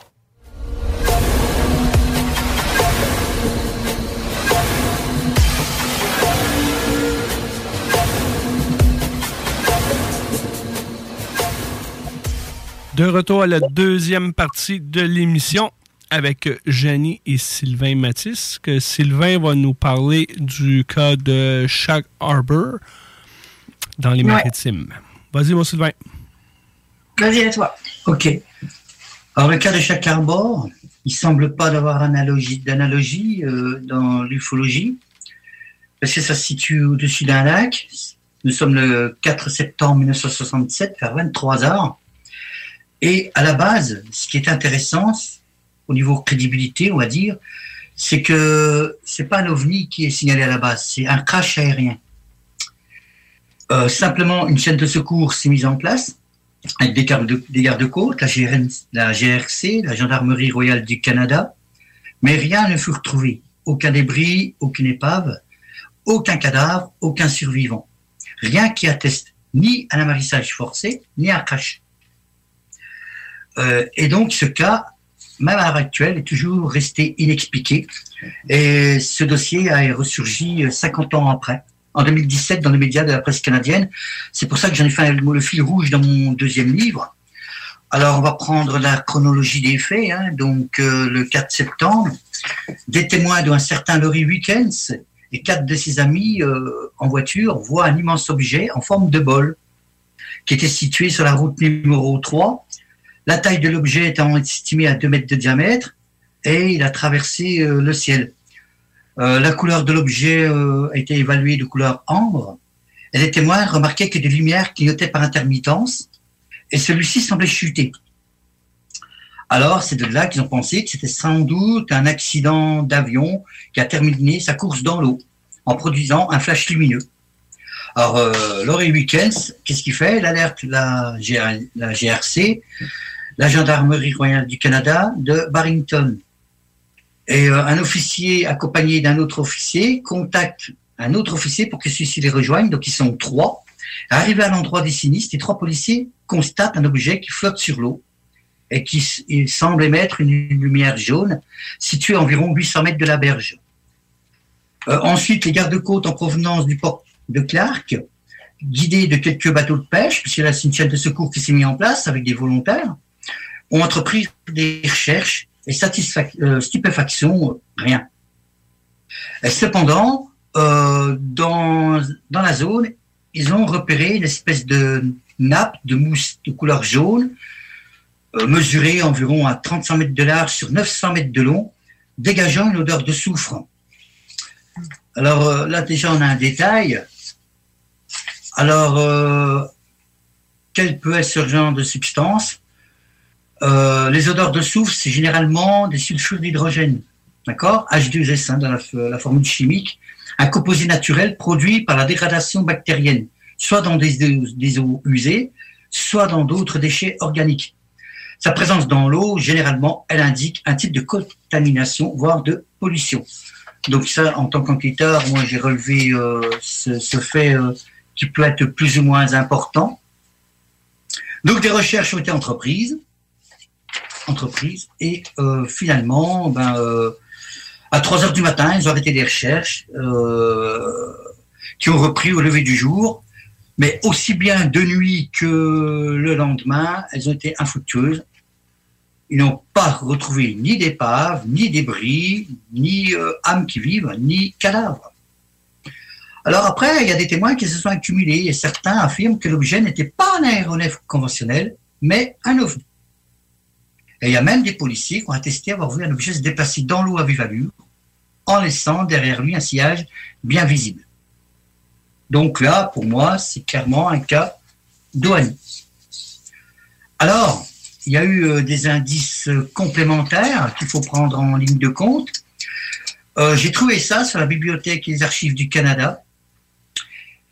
De retour à la deuxième partie de l'émission avec Jenny et Sylvain Matisse, que Sylvain va nous parler du cas de Shag Harbor dans les Ouais. maritimes. Vas-y, mon Sylvain. Vas-y à toi. Ok. Alors, le cas de chaque arbore, il semble pas d'avoir analogie- d'analogie euh, dans l'ufologie, parce que ça se situe au-dessus d'un lac. Nous sommes le 4 septembre 1967, vers 23 heures. Et à la base, ce qui est intéressant, au niveau crédibilité, on va dire, c'est que c'est pas un ovni qui est signalé à la base, c'est un crash aérien. Euh, simplement, une chaîne de secours s'est mise en place avec des gardes- des gardes-côtes, la, la GRC, la Gendarmerie royale du Canada, mais rien ne fut retrouvé. Aucun débris, aucune épave, aucun cadavre, aucun survivant. Rien qui atteste ni un amarissage forcé, ni un crash. Euh, et donc ce cas, même à l'heure actuelle, est toujours resté inexpliqué. Et ce dossier a ressurgi euh, 50 ans après, en 2017, dans les médias de la presse canadienne. C'est pour ça que j'en ai fait un- le fil rouge dans mon deuxième livre. Alors, on va prendre la chronologie des faits. hein. Donc, euh, le 4 septembre, des témoins d'un certain Laurie Weekends et quatre de ses amis euh, en voiture voient un immense objet en forme de bol qui était situé sur la route numéro 3. La taille de l'objet étant estimée à 2 mètres de diamètre et il a traversé euh, le ciel. Euh, la couleur de l'objet euh, a été évaluée de couleur ambre. Et les témoins remarquaient que des lumières clignotaient par intermittence et celui-ci semblait chuter. Alors, c'est de là qu'ils ont pensé que c'était sans doute un accident d'avion qui a terminé sa course dans l'eau en produisant un flash lumineux. Alors, Laurie Weekends, qu'est-ce qu'il fait? Il alerte la GRC, la Gendarmerie royale du Canada de Barrington. Et euh, un officier accompagné d'un autre officier contacte un autre officier pour que celui-ci les rejoigne. Donc, ils sont trois. Arrivés à l'endroit des sinistres, les trois policiers constatent un objet qui flotte sur l'eau et qui semble émettre une lumière jaune située à environ 800 mètres de la berge. Euh, ensuite, les gardes-côtes en provenance du port de Clark, guidés de quelques bateaux de pêche, puisque là c'est une chaîne de secours qui s'est mise en place avec des volontaires, ont entrepris des recherches et euh, stupéfaction, rien. Cependant, euh, dans, la zone, ils ont repéré une espèce de nappe de mousse de couleur jaune, euh, mesurée environ à 35 mètres de large sur 900 mètres de long, dégageant une odeur de soufre. Alors là, déjà, on a un détail. Alors, quel peut être ce genre de substance? Euh, Les odeurs de soufre, c'est généralement des sulfures d'hydrogène, d'accord? H2S hein, dans la, formule chimique, un composé naturel produit par la dégradation bactérienne, soit dans des, eaux usées, soit dans d'autres déchets organiques. Sa présence dans l'eau, généralement, elle indique un type de contamination, voire de pollution. Donc ça, en tant qu'enquêteur, moi j'ai relevé euh, ce, ce fait euh, qui peut être plus ou moins important. Donc des recherches ont été entreprises, et euh, finalement, ben, euh, à 3 heures du matin, ils ont arrêté les recherches euh, qui ont repris au lever du jour. Mais aussi bien de nuit que le lendemain, elles ont été infructueuses. Ils n'ont pas retrouvé ni d'épave, ni débris, ni âmes qui vivent, ni cadavres. Alors après, il y a des témoins qui se sont accumulés et certains affirment que l'objet n'était pas un aéronef conventionnel, mais un ovni. Et il y a même des policiers qui ont attesté avoir vu un objet se déplacer dans l'eau à vive allure, en laissant derrière lui un sillage bien visible. Donc là, pour moi, c'est clairement un cas d'OANI. Alors, il y a eu euh, des indices complémentaires qu'il faut prendre en ligne de compte. Euh, J'ai trouvé ça sur la Bibliothèque et les Archives du Canada.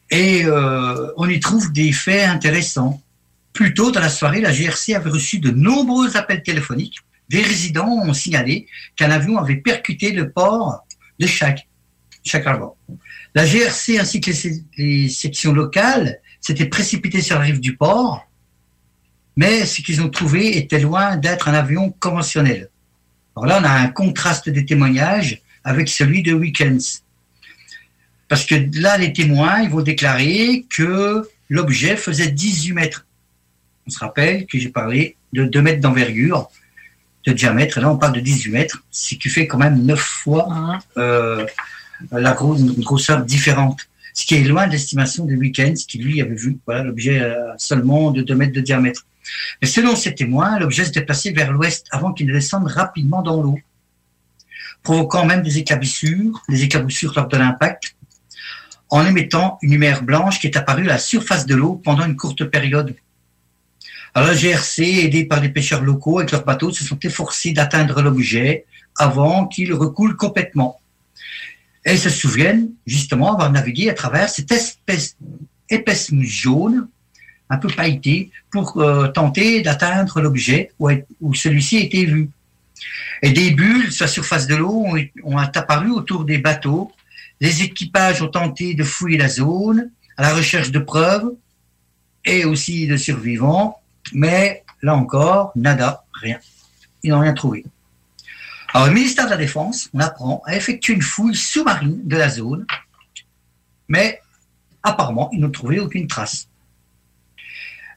Et euh, on y trouve des faits intéressants. Plus tôt dans la soirée, la GRC avait reçu de nombreux appels téléphoniques. Des résidents ont signalé qu'un avion avait percuté le port de Chac Harbor. La GRC ainsi que les, les sections locales s'étaient précipitées sur la rive du port, mais ce qu'ils ont trouvé était loin d'être un avion conventionnel. Alors là, on a un contraste des témoignages avec celui de Weekends. Parce que là, les témoins, ils vont déclarer que l'objet faisait 18 mètres. On se rappelle que j'ai parlé de 2 mètres d'envergure, de diamètre. Et là, on parle de 18 mètres, ce qui fait quand même 9 fois euh, la une grosseur différente. Ce qui est loin de l'estimation de Weekends, qui lui avait vu voilà, l'objet euh, seulement de 2 mètres de diamètre. Mais selon ces témoins, l'objet se déplaçait vers l'ouest avant qu'il ne descende rapidement dans l'eau, provoquant même des éclaboussures, des éclaboussures lors de l'impact, en émettant une lumière blanche qui est apparue à la surface de l'eau pendant une courte période. Alors la GRC, aidée par les pêcheurs locaux avec leurs bateaux, se sont efforcés d'atteindre l'objet avant qu'il recoule complètement. Et ils se souviennent justement avoir navigué à travers cette espèce épaisse jaune, un peu pailletée, pour euh, tenter d'atteindre l'objet où, celui-ci été vu. Et des bulles sur la surface de l'eau ont apparu autour des bateaux. Les équipages ont tenté de fouiller la zone à la recherche de preuves et aussi de survivants, mais là encore, nada, rien. Ils n'ont rien trouvé. Alors, le ministère de la Défense, on apprend, a effectué une fouille sous-marine de la zone, mais apparemment, ils n'ont trouvé aucune trace.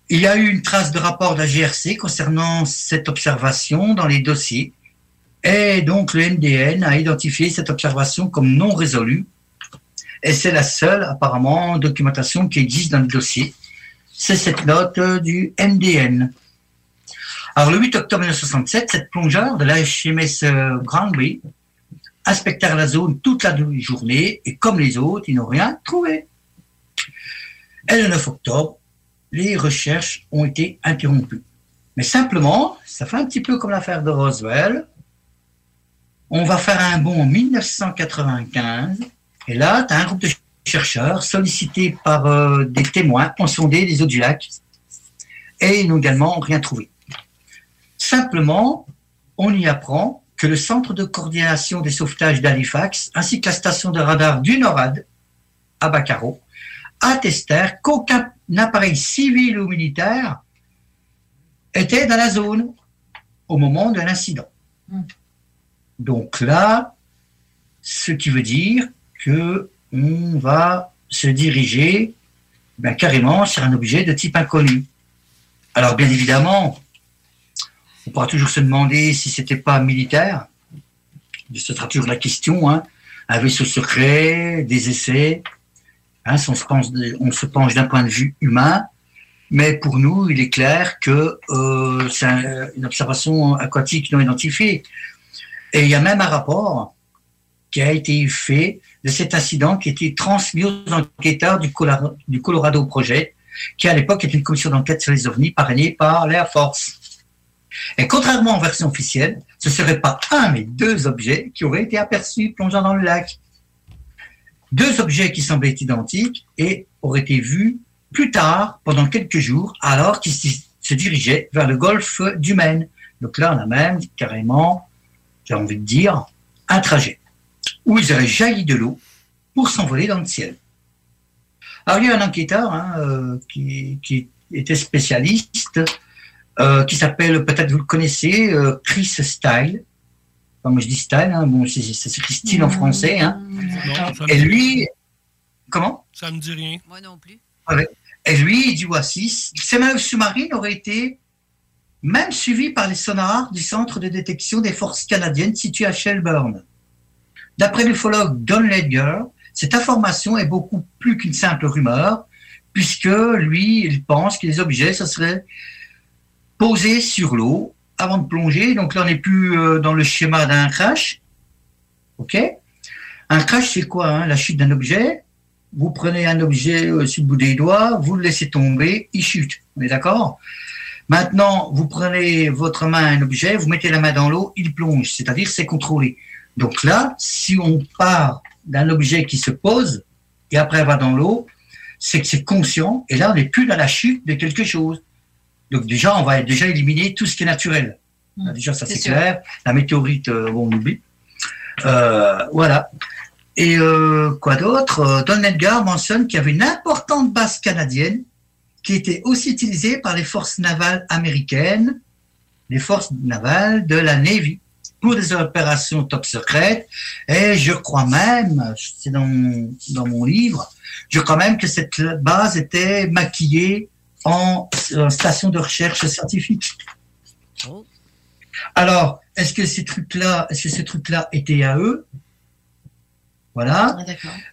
Il y a eu une trace de rapport de la GRC concernant cette observation dans les dossiers, et donc le MDN a identifié cette observation comme non résolue, et c'est la seule, apparemment, documentation qui existe dans le dossier. C'est cette note euh, du MDN. Alors, le 8 octobre 1967, cette plongeur de la HMS euh, Granby inspectèrent la zone toute la journée et comme les autres, ils n'ont rien trouvé. Et le 9 octobre, les recherches ont été interrompues. Mais simplement, ça fait un petit peu comme l'affaire de Roswell. On va faire un bond en 1995 et là, tu as un groupe de chercheurs sollicités par euh, des témoins ont sondé les eaux du lac et ils n'ont également rien trouvé. Simplement, on y apprend que le centre de coordination des sauvetages d'Halifax ainsi que la station de radar du NORAD à Bacaro attestèrent qu'aucun appareil civil ou militaire était dans la zone. au moment d'un incident. Donc là, ce qui veut dire que on va se diriger ben, carrément sur un objet de type inconnu. Alors bien évidemment, on pourra toujours se demander si c'était pas militaire. Ce sera toujours la question. Hein. Un vaisseau secret, des essais. Hein, on se penche, d'un point de vue humain, mais pour nous, il est clair que euh, c'est un- une observation aquatique non identifiée. Et il y a même un rapport qui a été fait de cet incident qui été transmis aux enquêteurs du Colorado, Project, qui à l'époque était une commission d'enquête sur les ovnis parrainée par l'Air Force. Et contrairement aux versions officielles, ce ne serait pas un, mais deux objets qui auraient été aperçus plongeant dans le lac. Deux objets qui semblaient identiques et auraient été vus plus tard, pendant quelques jours, alors qu'ils se dirigeaient vers le golfe du Maine. Donc là, on a même carrément, j'ai envie de dire, un trajet où ils auraient jailli de l'eau pour s'envoler dans le ciel. Alors il y a un enquêteur hein, euh, qui, qui était spécialiste, euh, qui s'appelle, peut-être vous le connaissez, euh, Chris Style. Enfin, moi je dis Style, hein, bon, c'est- style en français. Hein. Non, Et lui, comment? Ça me dit rien. Moi non plus. Ouais. Et lui, il dit voici, ces manœuvres sous-marines auraient été même suivies par les sonars du centre de détection des forces canadiennes situé à Shelburne. D'après l'ufologue Don Ledger, cette information est beaucoup plus qu'une simple rumeur, puisque lui, il pense que les objets, ça serait posés sur l'eau avant de plonger. Donc là, on n'est plus euh, dans le schéma d'un crash. OK? Un crash, c'est quoi hein? La chute d'un objet. Vous prenez un objet euh, sur le bout des doigts, vous le laissez tomber, il chute. On est d'accord? Maintenant, vous prenez votre main à un objet, vous mettez la main dans l'eau, il plonge, c'est-à-dire c'est contrôlé. Donc là, si on part d'un objet qui se pose et après va dans l'eau, c'est que c'est conscient et là, on n'est plus dans la chute de quelque chose. Donc déjà, on va déjà éliminer tout ce qui est naturel. Là, déjà, ça c'est sûr. clair. La météorite, euh, bon, on oublie. Euh, voilà. Et euh, quoi d'autre? Don Edgar mentionne qu'il y avait une importante base canadienne qui était aussi utilisée par les forces navales américaines, les forces navales de la Navy, pour des opérations top secrètes. Et je crois même, c'est dans, mon- dans mon livre, je crois même que cette base était maquillée en, en station de recherche scientifique. Alors, est-ce que ces trucs-là, est-ce que ces trucs-là étaient à eux? Voilà.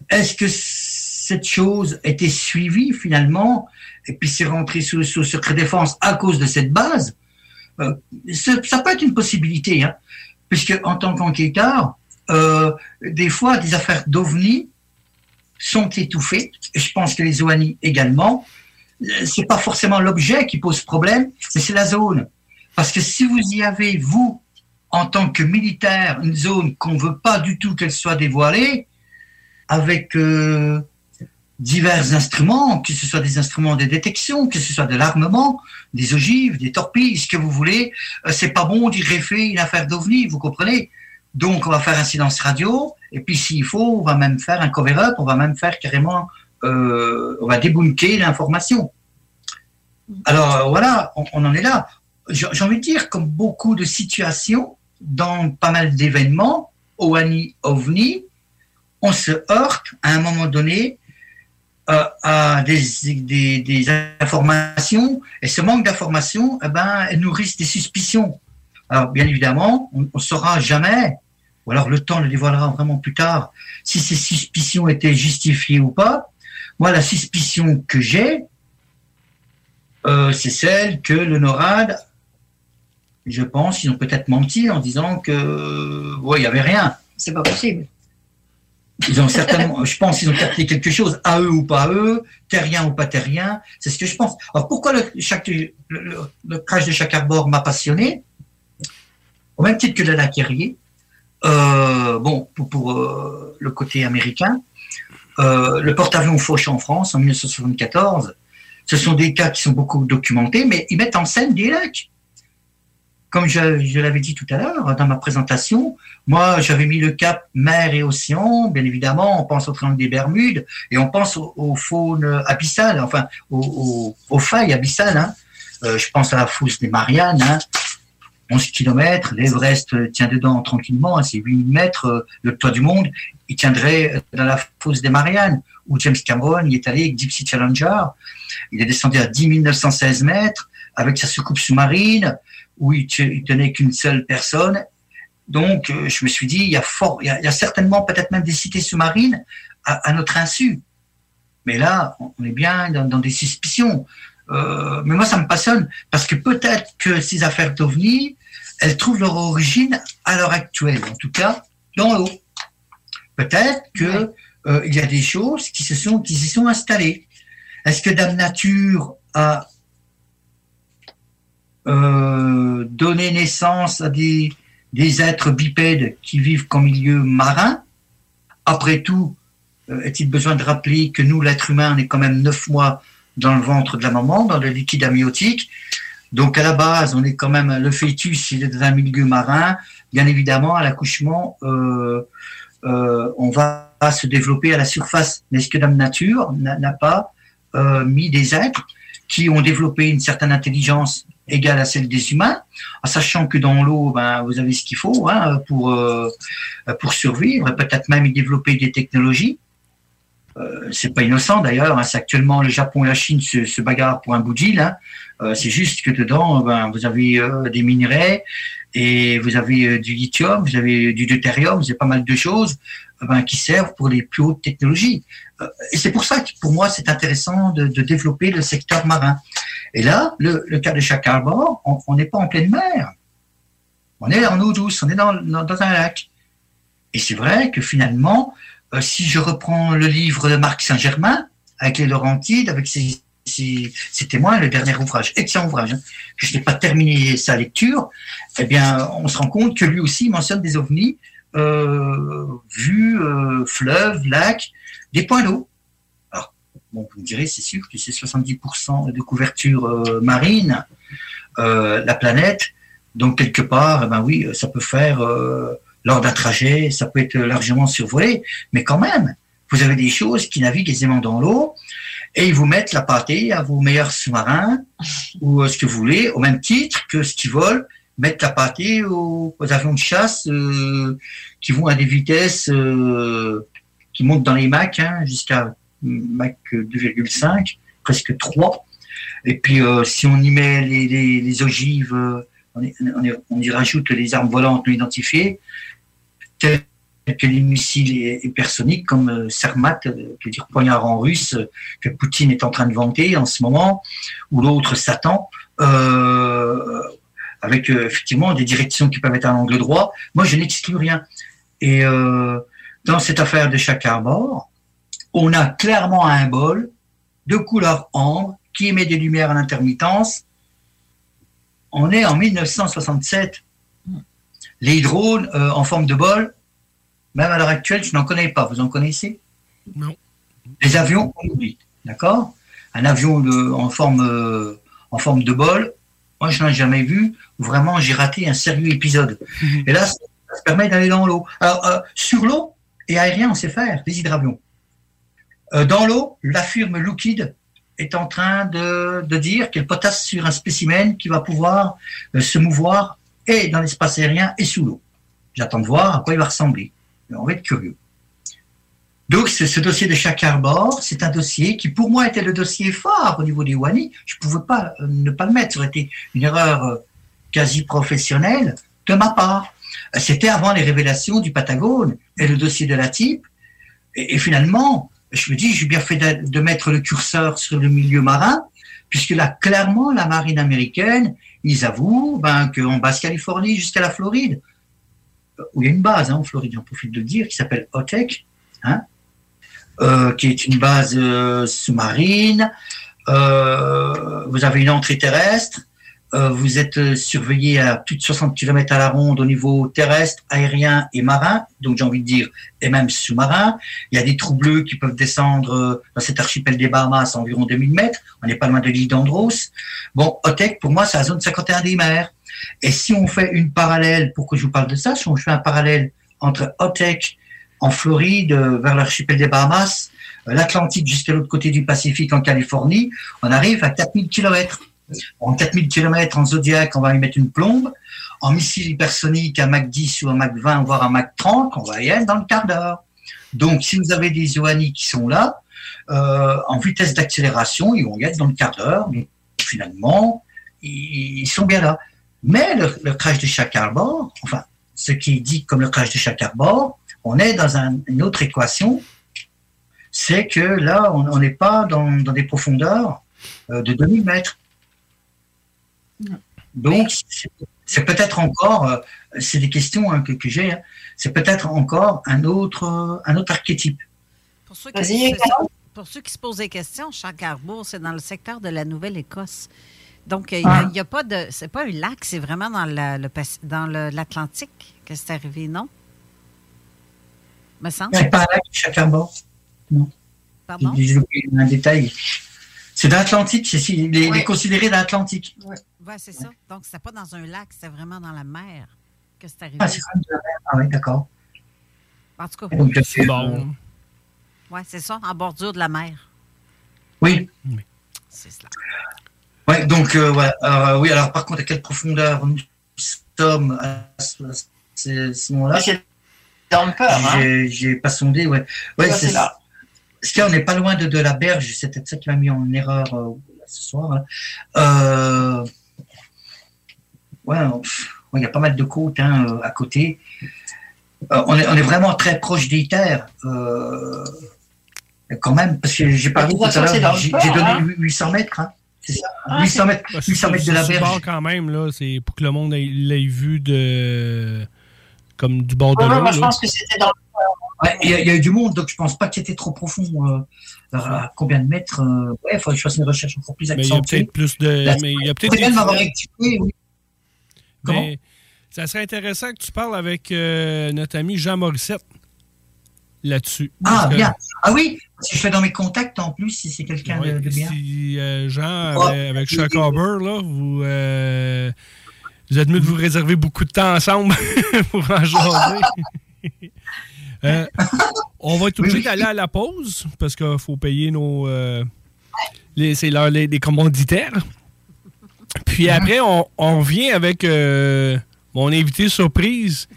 Est-ce que cette chose était suivie finalement? Et puis c'est rentré sous, sous secret défense à cause de cette base? Euh, ça, ça peut être une possibilité, hein, puisque en tant qu'enquêteur, euh, des fois des affaires d'ovnis sont étouffées. Et je pense que les OANI également. C'est pas forcément l'objet qui pose problème, mais c'est la zone. Parce que si vous y avez, vous, en tant que militaire, une zone qu'on veut pas du tout qu'elle soit dévoilée, avec euh, divers instruments, que ce soit des instruments de détection, que ce soit de l'armement, des ogives, des torpilles, ce que vous voulez, euh, c'est pas bon d'y greffer une affaire d'ovni, vous comprenez? Donc on va faire un silence radio, et puis s'il faut, on va même faire un cover-up, on va même faire carrément, euh, on va débunker l'information. Alors euh, voilà, on, on en est là. J'ai envie de dire, comme beaucoup de situations, dans pas mal d'événements, OANI, OVNI, on se heurte à un moment donné euh, à des, informations, et ce manque d'informations, eh ben, elles nourrissent des suspicions. Alors, bien évidemment, on ne saura jamais, ou alors le temps le dévoilera vraiment plus tard, si ces suspicions étaient justifiées ou pas. Moi, la suspicion que j'ai, euh, c'est celle que le NORAD, je pense, ils ont peut-être menti en disant que, ouais, il n'y avait rien. C'est pas possible. Ils ont certainement, je pense qu'ils ont capté quelque chose, à eux ou pas à eux, terrien ou pas terrien, c'est ce que je pense. Alors pourquoi le, crash de chaque arbor m'a passionné? Au même titre que le lac Erie, euh, bon, pour, euh, le côté américain, euh, le porte-avions Foch en France en 1974, ce sont des cas qui sont beaucoup documentés, mais ils mettent en scène des lacs. Comme je, l'avais dit tout à l'heure dans ma présentation, moi j'avais mis le cap mer et océan, bien évidemment, on pense au triangle des Bermudes et on pense aux, faunes abyssales, enfin aux, failles abyssales. hein. Euh, je pense à la fosse des Mariannes. hein. 11 km, l'Everest tient dedans tranquillement, hein, c'est 8000 mètres, euh, le toit du monde, il tiendrait dans la fosse des Mariannes, où James Cameron il est allé avec Deep Sea Challenger, il est descendu à 10 916 mètres, avec sa soucoupe sous-marine, où il, il tenait qu'une seule personne. Donc, euh, je me suis dit, il y a, fort, il y a, il y a certainement peut-être même des cités sous-marines à, à notre insu. Mais là, on est bien dans, dans des suspicions. Euh, mais moi, ça me passionne parce que peut-être que ces affaires d'OVNI, elles trouvent leur origine à l'heure actuelle, en tout cas dans l'eau. Peut-être que euh, il y a des choses qui se sont qui s'y sont installées. Est-ce que Dame Nature a euh, donné naissance à des, êtres bipèdes qui vivent qu'en milieu marin Après tout, euh, est-il besoin de rappeler que nous, l'être humain, on est quand même neuf mois dans le ventre de la maman, dans le liquide amniotique? Donc à la base, on est quand même le fœtus, il est dans un milieu marin. Bien évidemment, à l'accouchement, euh, on va se développer à la surface. Mais est-ce que Dame Nature n'a pas mis des êtres qui ont développé une certaine intelligence égale à celle des humains, en sachant que dans l'eau, ben, vous avez ce qu'il faut hein, pour, euh, pour survivre, et peut-être même y développer des technologies. Euh, c'est pas innocent d'ailleurs. Hein, c'est actuellement le Japon et la Chine se, bagarrent pour un bout d'île. Hein. Euh, c'est juste que dedans, ben, vous avez euh, des minerais et vous avez du lithium, vous avez du deutérium, vous avez pas mal de choses ben, qui servent pour les plus hautes technologies. Et c'est pour ça que pour moi, c'est intéressant de, développer le secteur marin. Et là, le, cas de Chac Harbor, on- n'est pas en pleine mer. On est en eau douce, on est dans, un lac. Et c'est vrai que finalement, euh, si je reprends le livre de Marc Saint-Germain, avec les Laurentides, avec ses, témoins, le dernier ouvrage, excellent ouvrage, hein, que je n'ai pas terminé sa lecture, eh bien, on se rend compte que lui aussi mentionne des ovnis, vues, euh, fleuves, lacs, des points d'eau. Alors, bon, vous me direz, c'est sûr que c'est 70% de couverture euh, marine, euh, la planète, donc quelque part, eh ben oui, ça peut faire euh, lors d'un trajet, ça peut être largement survolé, mais quand même, vous avez des choses qui naviguent aisément dans l'eau et ils vous mettent la pâtée à vos meilleurs sous-marins ou euh, ce que vous voulez, au même titre que ce qui vole mettent la pâtée aux, avions de chasse euh, qui vont à des vitesses euh, qui montent dans les Mach hein, jusqu'à Mach 2,5, presque 3. Et puis euh, si on y met les, ogives, on, y, rajoute les armes volantes non identifiées, telles que les missiles hypersoniques comme qui veut dire poignard en russe, que Poutine est en train de vanter en ce moment, ou l'autre Satan, avec euh, effectivement des directions qui peuvent être à l'angle droit. Moi, je n'exclus rien. Et euh, dans cette affaire de chaque arbor, on a clairement un bol de couleur ambre qui émet des lumières en intermittence. On est en 1967. Les drones euh, en forme de bol, même à l'heure actuelle, je n'en connais pas. Vous en connaissez? Non. Les avions, on oublie. D'accord? Un avion de- en, forme, euh, en forme de bol, moi, je n'en ai jamais vu. Vraiment, j'ai raté un sérieux épisode. Et là, ça, ça permet d'aller dans l'eau. Alors, euh, sur l'eau et aérien, on sait faire, les hydravions. Euh, dans l'eau, la firme Lookid est en train de, de dire qu'elle potasse sur un spécimen qui va pouvoir euh, se mouvoir et dans l'espace aérien et sous l'eau. J'attends de voir à quoi il va ressembler. On va être curieux. Donc, ce, dossier de chaque arbor, c'est un dossier qui, pour moi, était le dossier phare au niveau des WANI. Je ne pouvais pas euh, ne pas le mettre. Ça aurait été une erreur euh, quasi professionnelle de ma part. C'était avant les révélations du Patagone et le dossier de la type. Et, finalement, je me dis, j'ai bien fait de, mettre le curseur sur le milieu marin, puisque là, clairement, la marine américaine, ils avouent ben, qu'en Basse-Californie jusqu'à la Floride, euh, où il y a une base hein, en Floride, j'en profite de le dire, qui s'appelle OTEC, hein, qui est une base euh, sous-marine. Euh, vous avez une entrée terrestre. Euh, vous êtes euh, surveillé à plus de 60 km à la ronde au niveau terrestre, aérien et marin, donc j'ai envie de dire, et même sous-marin. Il y a des trous bleus qui peuvent descendre euh, dans cet archipel des Bahamas à environ 2000 mètres. On n'est pas loin de l'île d'Andros. Bon, OTEC, pour moi, c'est la zone 51 des mers. Et si on fait une parallèle, pour que je vous parle de ça, si on fait un parallèle entre OTEC en Floride, euh, vers l'archipel des Bahamas, euh, l'Atlantique jusqu'à l'autre côté du Pacifique en Californie, on arrive à 4000 km. En 4000 km en Zodiac, on va y mettre une plombe. en missile hypersonique, un Mach 10 ou un Mach 20, voire un Mach 30, on va y être dans le quart d'heure. Donc, si vous avez des Ioannis qui sont là, euh, en vitesse d'accélération, ils vont y être dans le quart d'heure. Donc, finalement, ils, sont bien là. Mais le, le crash de chaque arbore, enfin, ce qui est dit comme le crash de chaque arbore, on est dans un- une autre équation, c'est que là, on n'est pas dans, dans des profondeurs euh, de 2000 mètres. Donc, c'est- peut-être encore, euh, c'est des questions hein, que, que j'ai, hein, c'est peut-être encore un autre, euh, un autre archétype. Pour ceux, Vas-y, qui, Carole. pour ceux qui se posent des questions, Chacarbourg, c'est dans le secteur de la Nouvelle-Écosse. Donc, il Ah. n'y a, pas de. C'est pas un lac, c'est vraiment dans la- le, Paci- dans le- l'Atlantique que c'est arrivé, non? Me semble. A pas un lac de chaque arbore. Non. Pardon? J'ai oublié un détail. C'est dans l'Atlantique, c'est il est, il est considéré dans l'Atlantique. Oui, c'est ça. Donc, c'était pas dans un lac, c'était vraiment dans la mer que c'est arrivé. Ah, c'est quand même de la mer. Ah oui, d'accord. En tout cas, Donc, c'est bon. ouais, c'est ça, en bordure de la mer. Oui. C'est cela. Ouais, donc, euh, ouais, euh, oui, alors par contre, à quelle profondeur nous sommes à ce, moment-là? C'est dans le peur, hein. J'ai- pas sondé, ouais. Ouais, c'est là. Ce qu'on n'est pas loin de, de la berge, c'est peut-être ça qui m'a mis en erreur euh, ce soir. hein. Euh, ouais, il y a pas mal de côtes hein, euh, à côté. Euh, on, est, on est vraiment très proche des terres. Euh, quand même, parce que j'ai parlé tout à l'heure, j'ai donné hein. 800 mètres. Hein, c'est ça. Ah, 800 mètres, Bah, 800 mètres de la berge. quand même, là. C'est pour que le monde ait- l'ait vu de. Comme du bord de Ouais, l'eau. moi, je pense que c'était dans Ouais, Il y, a- il y a eu du monde, donc je pense pas que c'était trop profond. euh, alors, à combien de mètres euh, Ouais, il faudrait que je fasse une recherche encore plus Mais il y a accentuée. peut-être plus de. Mais il y a peut-être Faudrait des- m'avoir rectifié, oui. Comment? Mais ça serait intéressant que tu parles avec euh, notre ami Jean Morissette là-dessus. Ah, bien. Ah oui, si je fais dans mes contacts en plus, si c'est quelqu'un de, Ouais, de bien. Si euh, Jean, Oh. avec, avec Chuck là, vous, euh, vous êtes mieux de vous réserver beaucoup de temps ensemble pour en jaser. Euh, on va être obligé d'aller à la pause parce qu'il faut payer nos. euh, les- c'est l'heure des commanditaires. Puis après, on, on revient avec euh, mon invité surprise.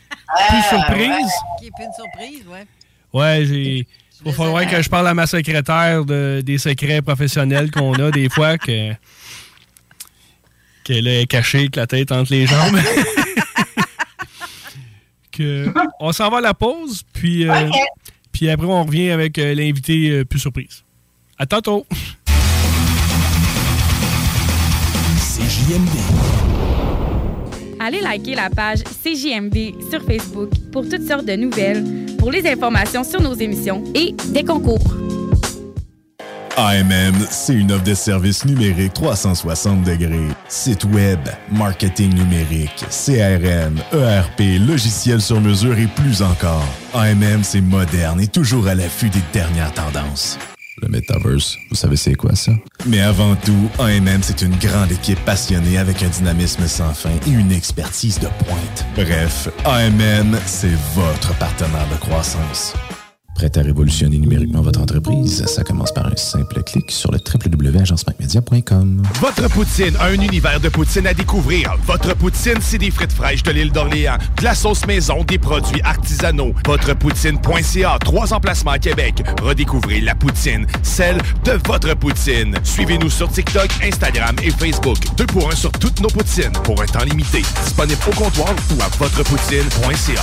Plus surprise. Qui est plus une surprise, ouais. Ouais, j'ai. Il va falloir que je parle à ma secrétaire de, des secrets professionnels qu'on a des fois que qu'elle est cachée avec la tête entre les jambes. que, on s'en va à la pause, puis, euh, puis après on revient avec euh, l'invité euh, plus surprise. À tantôt. C'est JMD. Allez liker la page CJMD sur Facebook pour toutes sortes de nouvelles, pour les informations sur nos émissions et des concours. AMM, c'est une offre de services numériques 360 degrés. Site web, marketing numérique, CRM, ERP, logiciel sur mesure et plus encore. AMM, c'est moderne et toujours à l'affût des dernières tendances. Le Metaverse, vous savez c'est quoi ça? Mais avant tout, AMM, c'est une grande équipe passionnée avec un dynamisme sans fin et une expertise de pointe. Bref, AMM, c'est votre partenaire de croissance. Prêt à révolutionner numériquement votre entreprise? Ça commence par un simple clic sur le www.agencemacmedia.com. Votre poutine, un univers de poutine à découvrir. Votre poutine, c'est des frites fraîches de l'île d'Orléans, de la sauce maison, des produits artisanaux. Votrepoutine.ca, trois emplacements à Québec. Redécouvrez la poutine, celle de votre poutine. Suivez-nous sur TikTok, Instagram et Facebook. Deux pour un sur toutes nos poutines, pour un temps limité. Disponible au comptoir ou à votrepoutine.ca.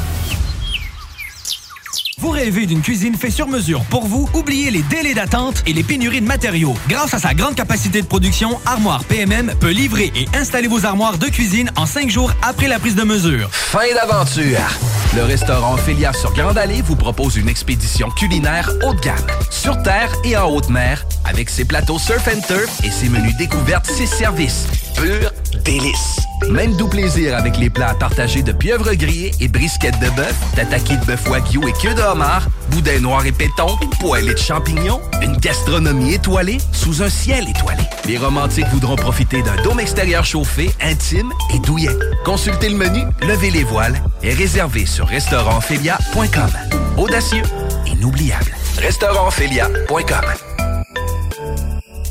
Vous rêvez d'une cuisine faite sur mesure pour vous? Oubliez les délais d'attente et les pénuries de matériaux. Grâce à sa grande capacité de production, Armoire PMM peut livrer et installer vos armoires de cuisine en cinq jours après la prise de mesure. Fin d'aventure! Le restaurant Ophélia sur Grande Allée vous propose une expédition culinaire haut de gamme, sur terre et en haute mer, avec ses plateaux surf and turf et ses menus découvertes, ses services. Pur délice. Même doux plaisir avec les plats partagés de pieuvres grillées et brisquettes de bœuf, tataki de bœuf wagyu et queue de homard, boudin noir et péton, poêlée de champignons, une gastronomie étoilée sous un ciel étoilé. Les romantiques voudront profiter d'un dôme extérieur chauffé, intime et douillet. Consultez le menu, levez les voiles et réservez sur restaurantphilia.com. Audacieux, inoubliable. Restaurantphilia.com.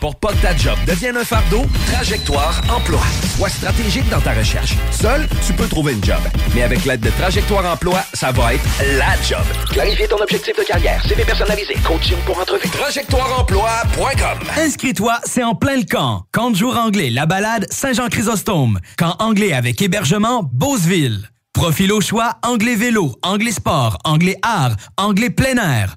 Pour pas que ta job devienne un fardeau, Trajectoire Emploi. Sois stratégique dans ta recherche. Seul, tu peux trouver une job. Mais avec l'aide de Trajectoire Emploi, ça va être la job. Clarifier ton objectif de carrière, CV personnalisé, coaching pour entrevue. TrajectoireEmploi.com Inscris-toi, c'est en plein le camp. Camp de jour anglais, la balade, Saint-Jean-Chrysostome. Camp anglais avec hébergement, Beauceville. Profil au choix, anglais vélo, anglais sport, anglais art, anglais plein air.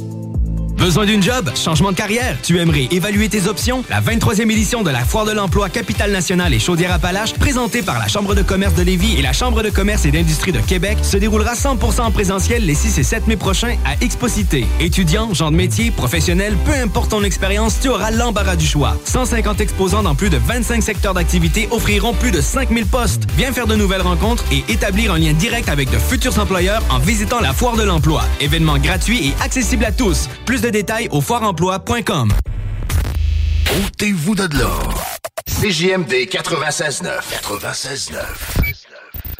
Besoin d'une job? Changement de carrière? Tu aimerais évaluer tes options? La 23e édition de la Foire de l'Emploi Capitale Nationale et Chaudière-Appalaches, présentée par la Chambre de commerce de Lévis et la Chambre de commerce et d'industrie de Québec, se déroulera 100% en présentiel les 6 et 7 mai prochains à Exposité. Étudiants, gens de métier, professionnels, peu importe ton expérience, tu auras l'embarras du choix. 150 exposants dans plus de 25 secteurs d'activité offriront plus de 5000 postes. Viens faire de nouvelles rencontres et établir un lien direct avec de futurs employeurs en visitant la Foire de l'Emploi. Événement gratuit et accessible à tous. Plus de détails au foireemploi.com. Ôtez-vous de l'or. CJMD 96.9. 96.9.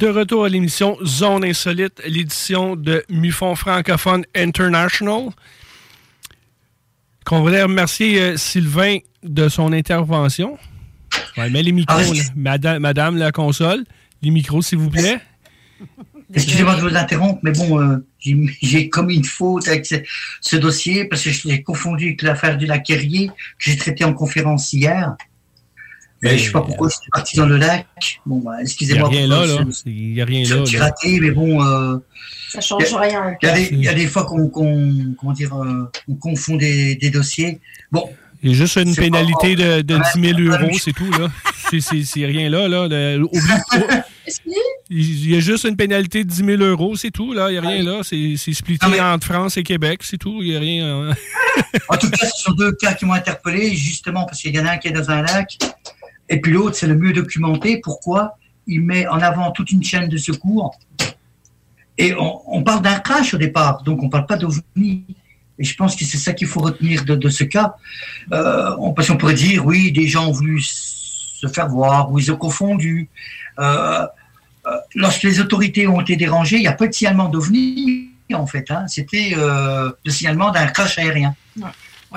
De retour à l'émission Zone Insolite, l'édition de MUFON francophone International. Qu'on voudrait remercier euh, Sylvain de son intervention. Ouais, mets les micros, Ah, là. madame, madame la console. Les micros, s'il vous plaît. Excusez-moi de vous interrompre, mais bon, euh, j'ai commis une faute avec ce, ce dossier parce que je l'ai confondu avec l'affaire du laquerier que j'ai traité en conférence hier. Mais je sais pas pourquoi j'étais parti dans le lac. Bon, bah, Il n'y a excusez-moi. rien pour là, là. Il n'y a rien là. petit là. raté, mais bon. euh, Ça change rien. Il y, a des, il y a des fois qu'on qu'on- comment dire, euh, on confond des, des dossiers. Bon, Il y a juste une pénalité pas- de, de 10 000 euros, c'est tout, là. C'est- C'est c'est rien là, là. Le- oublie- oh, il y a juste une pénalité de 10 000 euros, c'est tout, là. Il n'y a rien là. C'est c'est splitté entre France et Québec, c'est tout. Il n'y a rien. hein. En tout cas, ce sont deux cas qui m'ont interpellé, justement parce qu'il y en a un qui est dans un lac, et puis l'autre, c'est le mieux documenté. Pourquoi Il met en avant toute une chaîne de secours. Et on, on parle d'un crash au départ, donc on ne parle pas d'OVNI. Et je pense que c'est ça qu'il faut retenir de, de ce cas. Euh, on, parce qu'on pourrait dire, oui, des gens ont voulu se faire voir, ou ils ont confondu. Euh, euh, lorsque les autorités ont été dérangées, il n'y a pas de signalement d'OVNI, en fait. hein. C'était le signalement d'un crash aérien.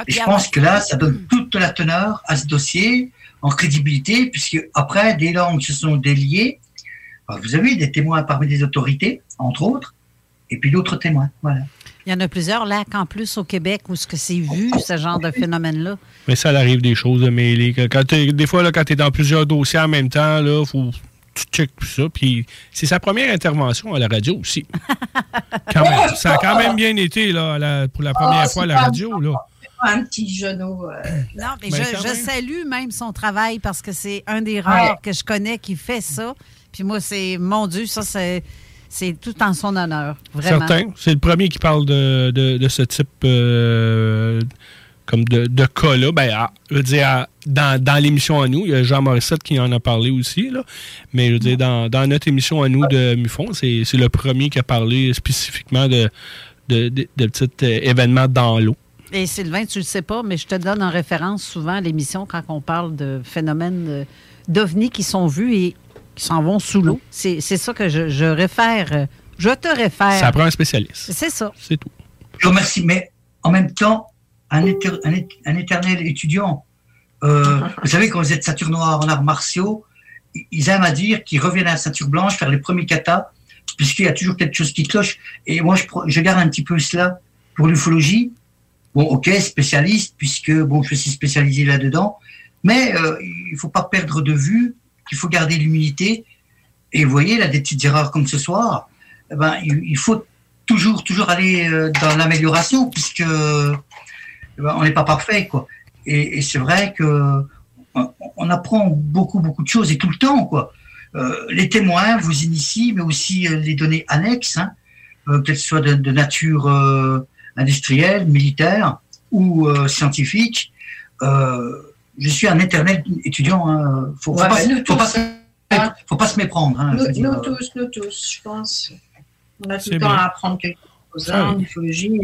Et je pense que là, ça donne toute la teneur à ce dossier en crédibilité, puisque après, des langues se sont déliées. Alors, vous avez des témoins parmi les autorités, entre autres, et puis d'autres témoins. Voilà. Il y en a plusieurs lacs en plus au Québec où ce que c'est vu, ce genre de phénomène-là. Mais ça arrive des choses de mêlées. Quand- des fois, là, quand tu es dans plusieurs dossiers en même temps, là, faut tu checkes tout ça. Puis c'est sa première intervention à la radio aussi. Quand même. Ça a quand même bien été là, la- pour la première Oh, fois à la radio. Là. Un petit genou. euh, Non, mais je, salue même son travail parce que c'est un des rares Ouais. que je connais qui fait ça. Puis moi, c'est, mon Dieu, ça, c'est, c'est tout en son honneur. Vraiment. Certain. C'est le premier qui parle de, de- de ce type euh, comme de, de cas-là. Ben, à- je veux dire, à- dans, dans l'émission à nous, il y a Jean Morissette qui en a parlé aussi. Là. Mais je veux dire, dans, dans notre émission à nous de MUFON, c'est c'est le premier qui a parlé spécifiquement de, de, de, de petits euh, événements dans l'eau. Et Sylvain, tu le sais pas, mais je te donne en référence souvent à l'émission quand on parle de phénomènes euh, d'ovnis qui sont vus et qui s'en vont sous l'eau. C'est, c'est ça que je, je réfère. euh, Je te réfère. Ça prend un spécialiste. C'est ça. C'est tout. Je vous remercie, mais en même temps, un, éter- un é- un éternel étudiant. Euh, vous savez, quand vous êtes ceinture noire en arts martiaux, ils aiment à dire qu'ils reviennent à la ceinture blanche faire les premiers katas, puisqu'il y a toujours quelque chose qui cloche. Et moi, je, je garde un petit peu cela pour l'ufologie. Bon, ok, spécialiste, puisque bon, je suis spécialisé là-dedans, mais euh, il faut pas perdre de vue qu'il faut garder l'humilité. Et vous voyez, là, des petites erreurs comme ce soir, eh ben, il, faut toujours, toujours aller euh, dans l'amélioration, puisque eh ben, on n'est pas parfait, quoi. Et, c'est vrai que on, apprend beaucoup, beaucoup de choses et tout le temps, quoi. Euh, les témoins vous initient, mais aussi les données annexes, hein, qu'elles soient de, nature industrielle, militaire ou euh, scientifique. Euh, je suis un éternel étudiant. Hein. Faut, faut Ouais, pas, faut, pas, faut pas se méprendre. Hein, Nous, tous, nous tous, je pense. On a tout C'est le temps bien. à apprendre quelque chose Ah hein, en oui. ufologie.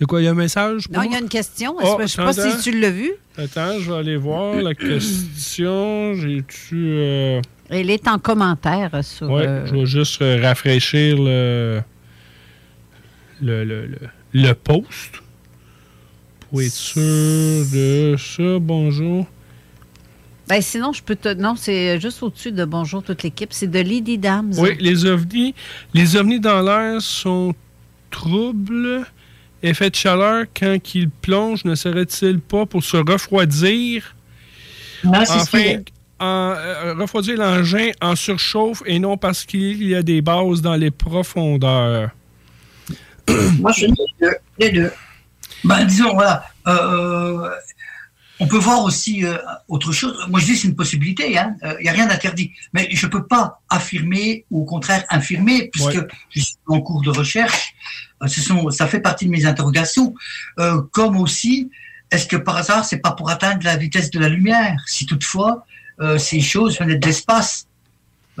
De quoi, il y a un message? pour Non, il y a une question. Oh, je ne sais pas si tu l'as vu? Attends, je vais aller voir la question. J'ai-tu. euh, Elle est en commentaire sur. Euh, je vais juste rafraîchir le, le, le, le, le post pour être sûr de ça. Bonjour. ben, sinon, je peux te. Non, c'est juste au-dessus de Bonjour toute l'équipe. C'est de Lady Dams. Oui, les ovnis, les ovnis dans l'air sont troubles. Effet de chaleur, quand ils plongent, ne serait-il pas pour se refroidir? Non, Enfin, en, euh, refroidir l'engin en surchauffe et non parce qu'il y a des bases dans les profondeurs. Moi, je dis les deux. Les deux. Ben, disons, voilà. euh, on peut voir aussi euh, autre chose. Moi, je dis c'est une possibilité. Il hein. n'y a rien d'interdit. Mais je ne peux pas affirmer ou au contraire infirmer, puisque je suis en cours de recherche. Euh, ce sont, ça fait partie de mes interrogations. Euh, comme aussi, est-ce que par hasard, c'est pas pour atteindre la vitesse de la lumière? Si toutefois, euh, ces choses venaient de l'espace.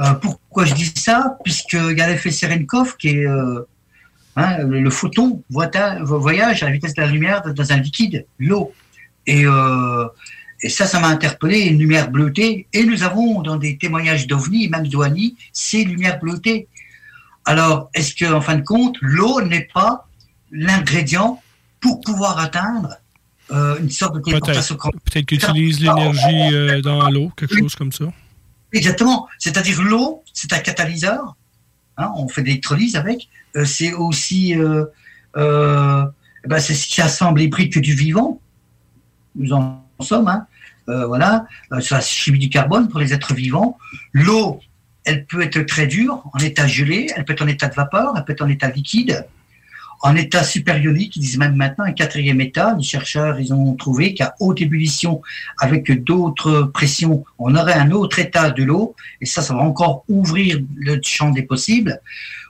Euh, pourquoi je dis ça? Puisqu'il y a l'effet Serenkov qui est... Hein, le, photon voyage à la vitesse de la lumière dans un liquide, l'eau. Et, euh, et ça, ça m'a interpellé, une lumière bleutée. Et nous avons dans des témoignages d'OVNI, même d'OANI, ces lumières bleutées. Alors, est-ce que, en fin de compte, l'eau n'est pas l'ingrédient pour pouvoir atteindre euh, une sorte de téléportation Peut-être peut-être qu'ils utilisent l'énergie euh, dans l'eau, quelque chose comme ça. Exactement. C'est-à-dire l'eau, c'est un catalyseur. Hein, on fait de l'électrolyse avec. Euh, c'est aussi, euh, euh, ben, c'est ce qui assemble les briques du vivant. Nous en sommes. Hein. voilà, sur la chimie du carbone pour les êtres vivants. L'eau, elle peut être très dure, en état gelé, elle peut être en état de vapeur, elle peut être en état liquide. En état supérionique, ils disent même maintenant un quatrième état. Les chercheurs, ils ont trouvé qu'à haute ébullition, avec d'autres pressions, on aurait un autre état de l'eau. Et ça, ça va encore ouvrir le champ des possibles.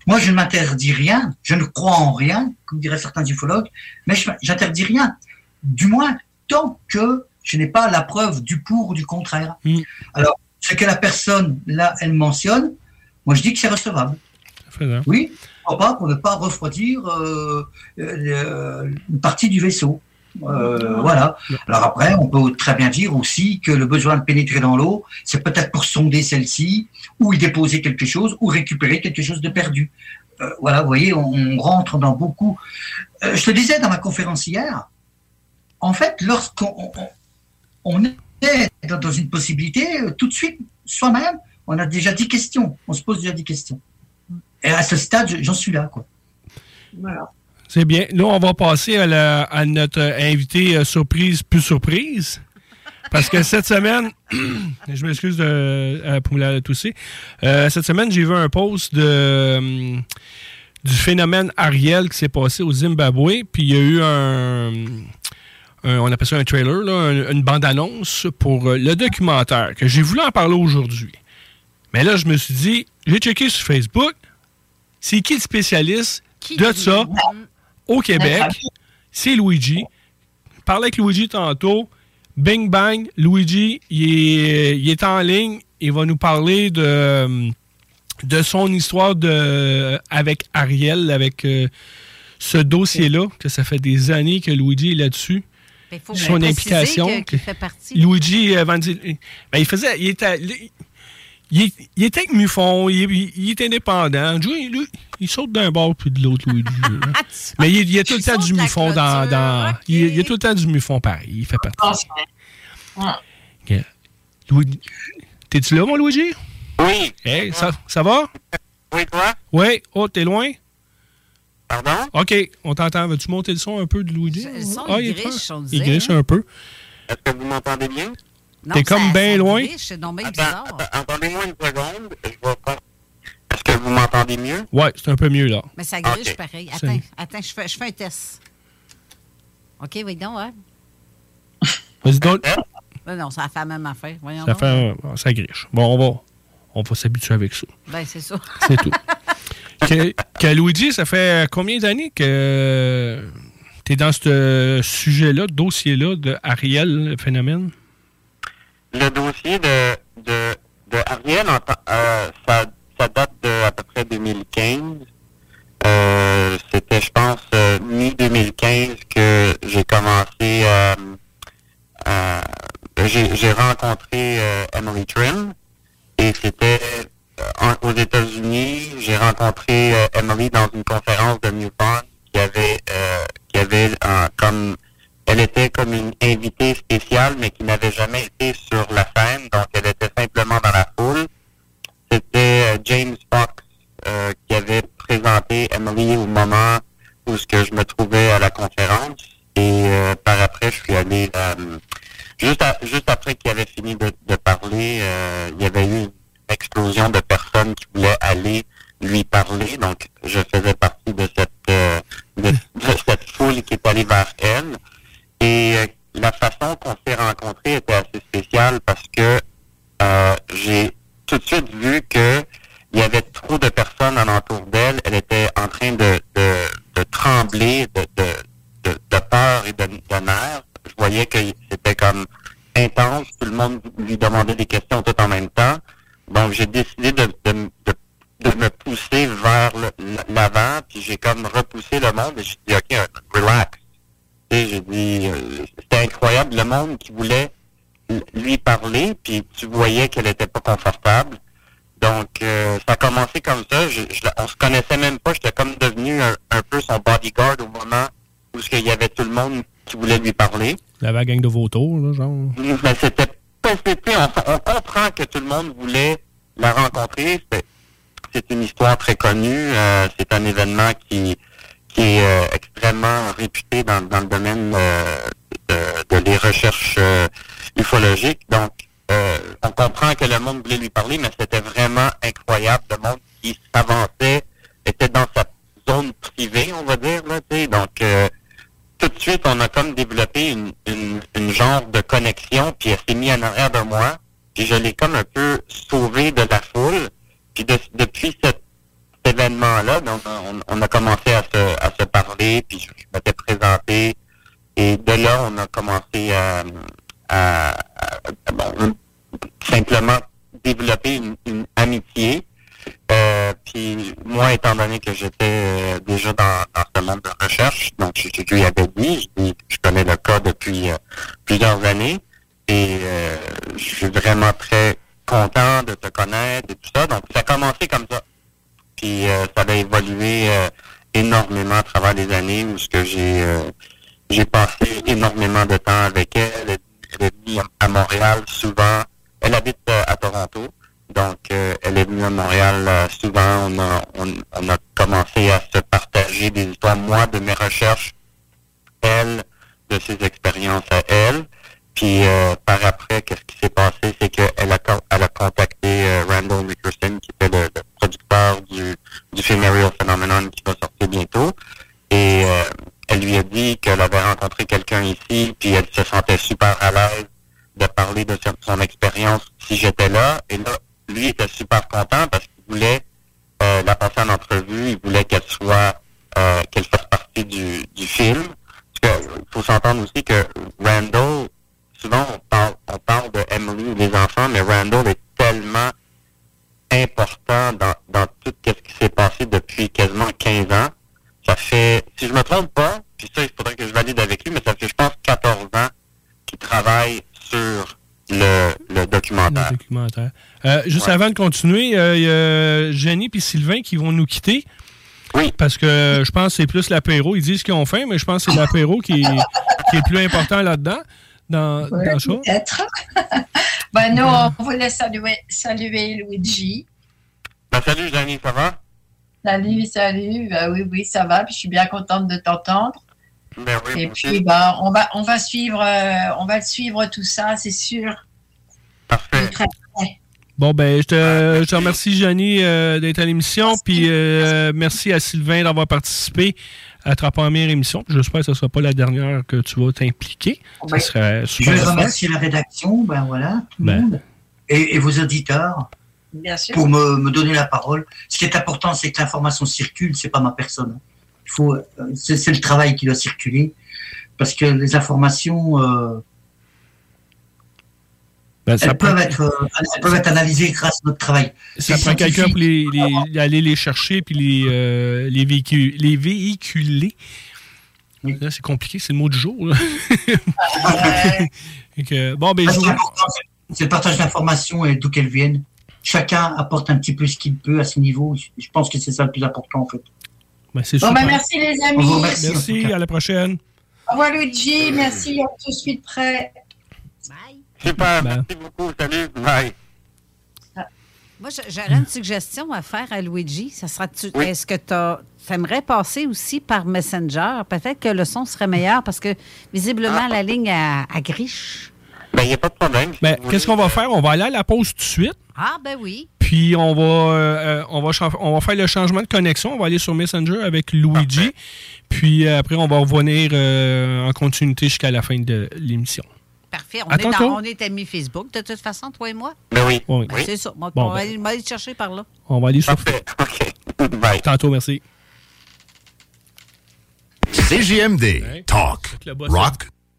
Moi, je ne m'interdis rien. Je ne crois en rien, comme diraient certains ufologues, mais je- j'interdis rien. Du moins, tant que je n'ai pas la preuve du pour ou du contraire. Alors, ce que la personne, là, elle mentionne, moi, je dis que c'est recevable. Oui, pourquoi pas pour ne pas refroidir euh, euh, une partie du vaisseau. Euh, voilà. Alors après, on peut très bien dire aussi que le besoin de pénétrer dans l'eau, c'est peut-être pour sonder celle-ci, ou y déposer quelque chose, ou récupérer quelque chose de perdu. Euh, voilà, vous voyez, on, rentre dans beaucoup. Euh, je te disais dans ma conférence hier, en fait, lorsqu'on on, on est dans, une possibilité, tout de suite, soi-même, on a déjà 10 questions. On se pose déjà 10 questions. Et à ce stade, je- j'en suis là, quoi. Voilà. C'est bien. Là, on va passer à, la- à notre invité euh, surprise plus surprise. Parce que cette semaine, je m'excuse de, euh, pour la tousser. Euh, cette semaine, j'ai vu un post de, euh, du phénomène Ariel qui s'est passé au Zimbabwe. Puis il y a eu un, un- on appelle ça un trailer, là, une bande-annonce pour le documentaire que j'ai voulu en parler aujourd'hui. Mais là, je me suis dit, j'ai checké sur Facebook, c'est qui le spécialiste de ça? Au Québec? C'est Luigi. Parlais avec Luigi tantôt. Bing bang, Luigi, il est, il est en ligne. Il va nous parler de, de son histoire de, avec Ariel, avec euh, ce dossier-là, que ça fait des années que Luigi est là-dessus. Son implication. qu'il fait partie. Luigi euh, ben, il faisait. Il était, il, est- il était avec Muffon, il, il- il est indépendant. Lui, lui, il saute d'un bord puis de l'autre, Luigi. là. Mais il, il y a tout le temps du Muffon dans. dans il, il y a tout le temps du Muffon pareil. Il fait partie. Ok. Louis- T'es-tu là, mon Luigi? Oui. Hey, ça, ça va? Oui, toi? Oui. Oh, t'es loin? Pardon? OK, on t'entend. Veux-tu monter le son un peu de Luigi? Le son, Ah, il griche, on Il disait, griche hein? un peu. Est-ce que vous m'entendez bien? Non, T'es comme bien loin? griche, C'est donc bien bizarre. Attendez-moi une seconde. Je vais pas... Est-ce que vous m'entendez mieux? Ouais, c'est un peu mieux, là. Mais ça griche Ok. pareil. Attends, attends, je fais, je fais un test. OK, oui, donc, ouais. Vas-y donc. Ben non, ça fait la même affaire. Voyons Ça donc. fait un- ça griche. Bon, on va, on va s'habituer avec ça. Ben, c'est ça. C'est tout. que, que Luigi, ça fait combien d'années que tu es dans ce sujet-là, dossier-là de Ariel, le phénomène? Le dossier de, de, de Ariel, euh, ça, ça date de à peu près 2015. Euh, C'était, je pense, euh, mi-2015 que j'ai commencé. J'ai rencontré Emily Trim et c'était aux États-Unis. J'ai rencontré Emily dans une conférence de Newport qui avait, qui avait comme elle était comme une invitée spéciale, mais qui n'avait jamais été sur la scène, donc elle était simplement dans la foule. C'était euh, James Fox euh, qui avait présenté Emily au moment où ce que je me trouvais à la conférence. Et euh, par après, je suis allé euh, juste, juste après qu'il avait fini de, parler, euh, il y avait eu une explosion de personnes qui voulaient aller lui parler. Donc, je faisais partie de cette euh, de cette foule qui est allée vers elle. Et euh, la façon qu'on s'est rencontrés était assez spéciale parce que euh, j'ai tout de suite vu que il y avait trop de personnes alentour d'elle. Elle était en train de, de, de trembler de, de, de, peur et de, de nerfs. Je voyais que c'était comme intense. Tout le monde lui demandait des questions tout en même temps. Donc, j'ai décidé de, de, de, de me pousser vers l'avant, puis j'ai comme repoussé le monde et j'ai dit, OK, relax. Tu sais, j'ai dit, c'était incroyable, le monde qui voulait lui parler, puis tu voyais qu'elle était pas confortable. Donc, euh, ça a commencé comme ça. Je, je on se connaissait même pas. J'étais comme devenu un, un peu son bodyguard au moment où il y avait tout le monde qui voulait lui parler. La vague gang de vautours, là, genre. Mais c'était on, on comprend que tout le monde voulait la rencontrer. C'est- C'est une histoire très connue. euh, c'est un événement qui, qui est euh, extrêmement réputé dans, dans le domaine euh, de, de les recherches euh, ufologique. Donc, on comprend que le monde voulait lui parler, mais c'était vraiment incroyable. Le monde qui s'avançait était dans sa zone privée, on va dire. Là. Donc, tout de suite, on a comme développé une, une, genre de connexion, puis elle s'est mise en arrière de moi, puis je l'ai comme un peu sauvé de la foule. Puis de- depuis cet événement-là, donc on, a commencé à se, à se parler, puis je, m'étais présenté, et de là, on a commencé à, simplement développer une, amitié. Euh, puis moi, étant donné que j'étais euh, déjà dans, ce monde de recherche, donc je, je lui avais dit, je, je connais le cas depuis euh, plusieurs années et je suis vraiment très content de te connaître et tout ça. Donc ça a commencé comme ça. Puis euh, ça a évolué euh, énormément à travers les années où j'ai euh, j'ai passé énormément de temps avec elle. Elle est, venue à Montréal souvent. Elle habite à Toronto. Donc, elle est venue à Montréal souvent. On a, on, on a commencé à se partager des histoires, moi, de mes recherches, elle, de ses expériences à elle. Puis, par après, qu'est-ce qui s'est passé? C'est qu'elle a, elle a contacté Randall Rickerson, qui était le du, film Aerial Phenomenon qui va sortir bientôt. Et euh, elle lui a dit qu'elle avait rencontré quelqu'un ici, puis elle se sentait super à l'aise de parler de son, expérience si j'étais là. Et là, lui était super content parce qu'il voulait euh, la passer en entrevue, il voulait qu'elle soit, euh, qu'elle fasse partie du, du film. Parce il faut s'entendre aussi que Randall, souvent on parle, on parle de Emily ou des enfants, mais Randall est tellement important dans, dans tout ce qui s'est passé depuis quasiment 15 ans. Ça fait, si je me trompe pas, puis ça, il faudrait que je valide avec lui, mais ça fait, je pense, 14 ans qu'il travaille sur le, le documentaire. Le documentaire. Euh, juste avant de continuer, euh, il y a Jenny et Sylvain qui vont nous quitter. Oui. Parce que euh, je pense que c'est plus l'apéro. Ils disent qu'ils ont faim, mais je pense que c'est l'apéro qui, est- qui est plus important là-dedans. Dans, Ouais, dans ça. peut-être. ben, nous, on voulait saluer, saluer Luigi. Ben, salut, Jenny, ça va? Salut, salut. Ben oui, oui, ça va. Puis je suis bien contente de t'entendre. Ben oui, Et puis, ben, on va, on va suivre, euh, on va suivre tout ça, c'est sûr. Parfait. Bon, ben, je te, je te remercie, Jenny, euh, d'être à l'émission. Puis euh, merci à Sylvain d'avoir participé à ta première émission. J'espère que ce ne sera pas la dernière que tu vas t'impliquer. Ça Oui. serait Je super. fun. remercier la rédaction, ben voilà, tout le Ben. monde, et, et vos auditeurs Bien sûr. pour me, me donner la parole. Ce qui est important, c'est que l'information circule, c'est pas ma personne. Il faut, euh, c'est c'est le travail qui doit circuler, parce que les informations, euh, Ben, ça elles, prend- peuvent être, euh, elles peuvent être analysées grâce à notre travail. Ça C'est prend quelqu'un pour scientifique. les, les- aller les chercher puis les, euh, les, véhicu- les véhiculer. Là, c'est compliqué, c'est le mot du jour. là. Que, bon, ben, Ah, c'est important, le partage d'informations et d'où qu'elles viennent. Chacun apporte un petit peu ce qu'il peut à ce niveau. Je- pense que c'est ça le plus important, en fait. ben, c'est Bon, ben, merci les amis. Merci, à la prochaine. Au revoir Luigi, merci, on tout de suite Super, merci beaucoup. Salut, bye. Moi, j'a- j'aurais une suggestion à faire à Luigi. Ça sera tu Est-ce que tu aimerais passer aussi par Messenger? Peut-être que le son serait meilleur parce que visiblement la ligne à, à griche. Ben, il n'y a pas de problème. Ben, qu'est-ce qu'on va faire? On va aller à la pause tout de suite. Ah, ben oui. Puis on va, euh, on, va on va faire le changement de connexion. On va aller sur Messenger avec Luigi. Puis euh, après, on va revenir euh, en continuité jusqu'à la fin de l'émission. Parfait. On À est, on est amis Facebook, de toute façon, toi et moi. Ben oui. Oui. Ben, C'est ça. Bon, on va ben. aller, on va aller te chercher par là. On va aller sur Tantôt, merci. CJMD. Talk. Rock.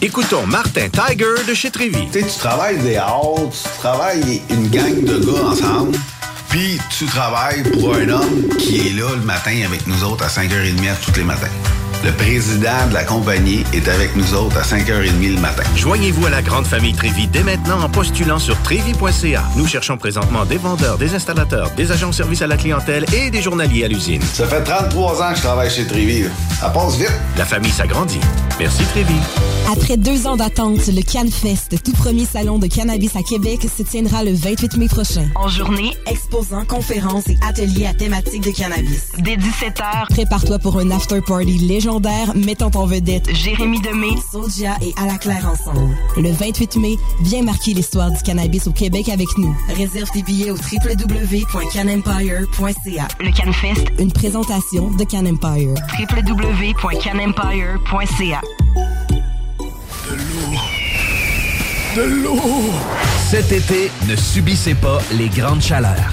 Écoutons Martin Tiger de chez Trévy. Tu sais, tu travailles des heures, tu travailles une gang de gars ensemble, puis tu travailles pour un homme qui est là le matin avec nous autres à 5h30 tous les matins. Le président de la compagnie est avec nous autres à 5h30 le matin. Joignez-vous à la grande famille Trévi dès maintenant en postulant sur trévi.ca. Nous cherchons présentement des vendeurs, des installateurs, des agents de service à la clientèle et des journaliers à l'usine. Ça fait 33 ans que je travaille chez Trévi. Ça passe vite. La famille s'agrandit. Merci Trévi. Après deux ans d'attente, le CanFest, tout premier salon de cannabis à Québec, se tiendra le 28 mai prochain. En journée, exposants, conférences et ateliers à thématique de cannabis. Dès 17h, Prépare-toi pour un after-party légendaire mettant en vedette Jérémy Demé, Sodia et À la Claire ensemble. Le 28 mai, viens marquer l'histoire du cannabis au Québec avec nous. réserve tes billets au www.canempire.ca. Le CanFest, Une présentation de Can Empire. www.canempire.ca. De l'eau! Cet été, ne subissez pas les grandes chaleurs.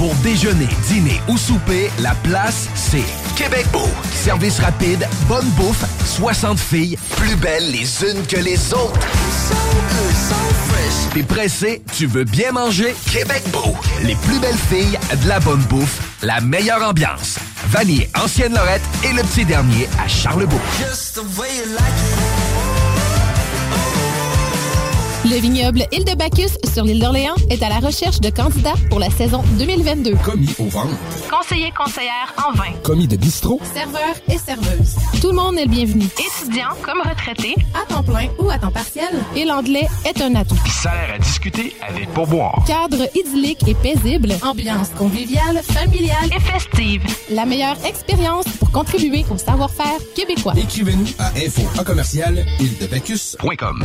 pour déjeuner, dîner ou souper, la place, c'est Québec Beau. Service rapide, bonne bouffe, 60 filles, plus belles les unes que les autres. T'es pressé, tu veux bien manger? Québec Beau. Les plus belles filles, de la bonne bouffe, la meilleure ambiance. Vanier, Ancienne Lorette et le petit dernier à Charlebourg. Le vignoble Île de Bacchus sur l'île d'Orléans est à la recherche de candidats pour la saison 2022. Commis au ventre. Conseiller conseillère en vin. Commis de bistrot. Serveur et serveuse. Tout le monde est le bienvenu. Étudiant comme retraité, à temps plein ou à temps partiel. Et l'anglais est un atout. Salaire à discuter avec pourboire. Cadre idyllique et paisible. Ambiance conviviale, familiale et festive. La meilleure expérience pour contribuer au savoir-faire québécois. Écrivez-nous à info en commercial ildebacchus.com.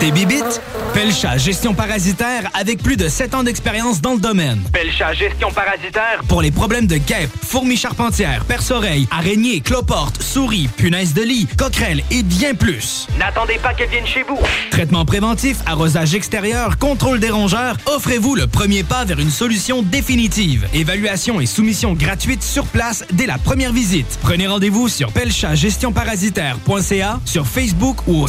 T'es bibite? Pelcha Gestion Parasitaire avec plus de 7 ans d'expérience dans le domaine. Pelcha Gestion Parasitaire. Pour les problèmes de guêpes, fourmis charpentières, perce-oreilles, araignées, cloportes, souris, punaises de lit, coquerelles et bien plus. N'attendez pas qu'elle vienne chez vous. Traitement préventif, arrosage extérieur, contrôle des rongeurs, offrez-vous le premier pas vers une solution définitive. Évaluation et soumission gratuite sur place dès la première visite. Prenez rendez-vous sur pelchagestionparasitaire.ca, sur Facebook ou au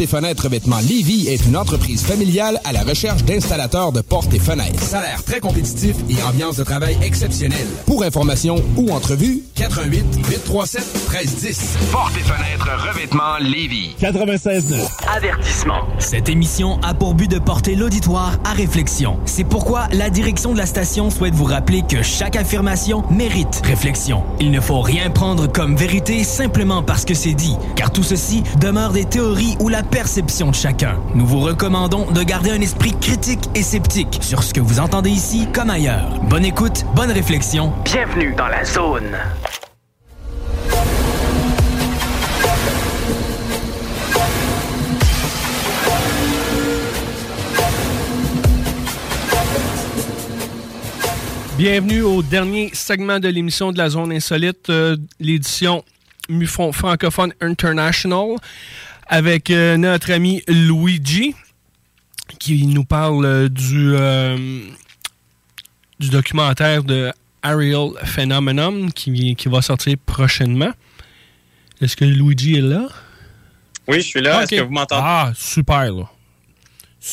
Et fenêtres revêtement Lévis est une entreprise familiale à la recherche d'installateurs de portes et fenêtres. Salaire très compétitif et ambiance de travail exceptionnelle. Pour information ou entrevue, 88 837 1310. Porte et fenêtres revêtement Lévis. 96 Avertissement. Cette émission a pour but de porter l'auditoire à réflexion. C'est pourquoi la direction de la station souhaite vous rappeler que chaque affirmation mérite réflexion. Il ne faut rien prendre comme vérité simplement parce que c'est dit, car tout ceci demeure des théories ou la perception de chacun. Nous vous recommandons de garder un esprit critique et sceptique sur ce que vous entendez ici comme ailleurs. Bonne écoute, bonne réflexion. Bienvenue dans la zone. Bienvenue au dernier segment de l'émission de la Zone Insolite, euh, l'édition Mufon francophone international, avec euh, notre ami Luigi, qui nous parle euh, du, euh, du documentaire de Ariel Phenomenon qui, qui va sortir prochainement. Est-ce que Luigi est là? Oui, je suis là. Ah, Est-ce que vous m'entendez? Ah, super, là.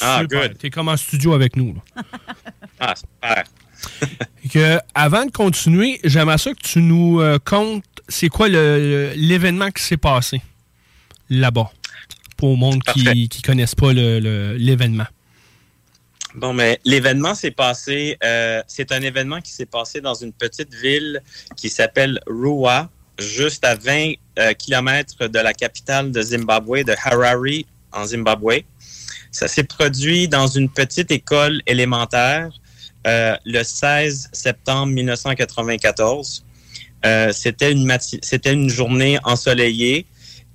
Ah, Super. good. T'es comme en studio avec nous, là. Ah, super. Que, avant de continuer, j'aimerais ça que tu nous euh, comptes c'est quoi l'événement qui s'est passé là-bas pour le monde qui ne connaissent pas l'événement. Bon, mais l'événement s'est passé. euh, c'est un événement qui s'est passé dans une petite ville qui s'appelle Rua, juste à 20 kilomètres de la capitale de Zimbabwe, de Harare, en Zimbabwe. Ça s'est produit dans une petite école élémentaire euh, le 16 septembre 1994. Euh, c'était une mati- c'était une journée ensoleillée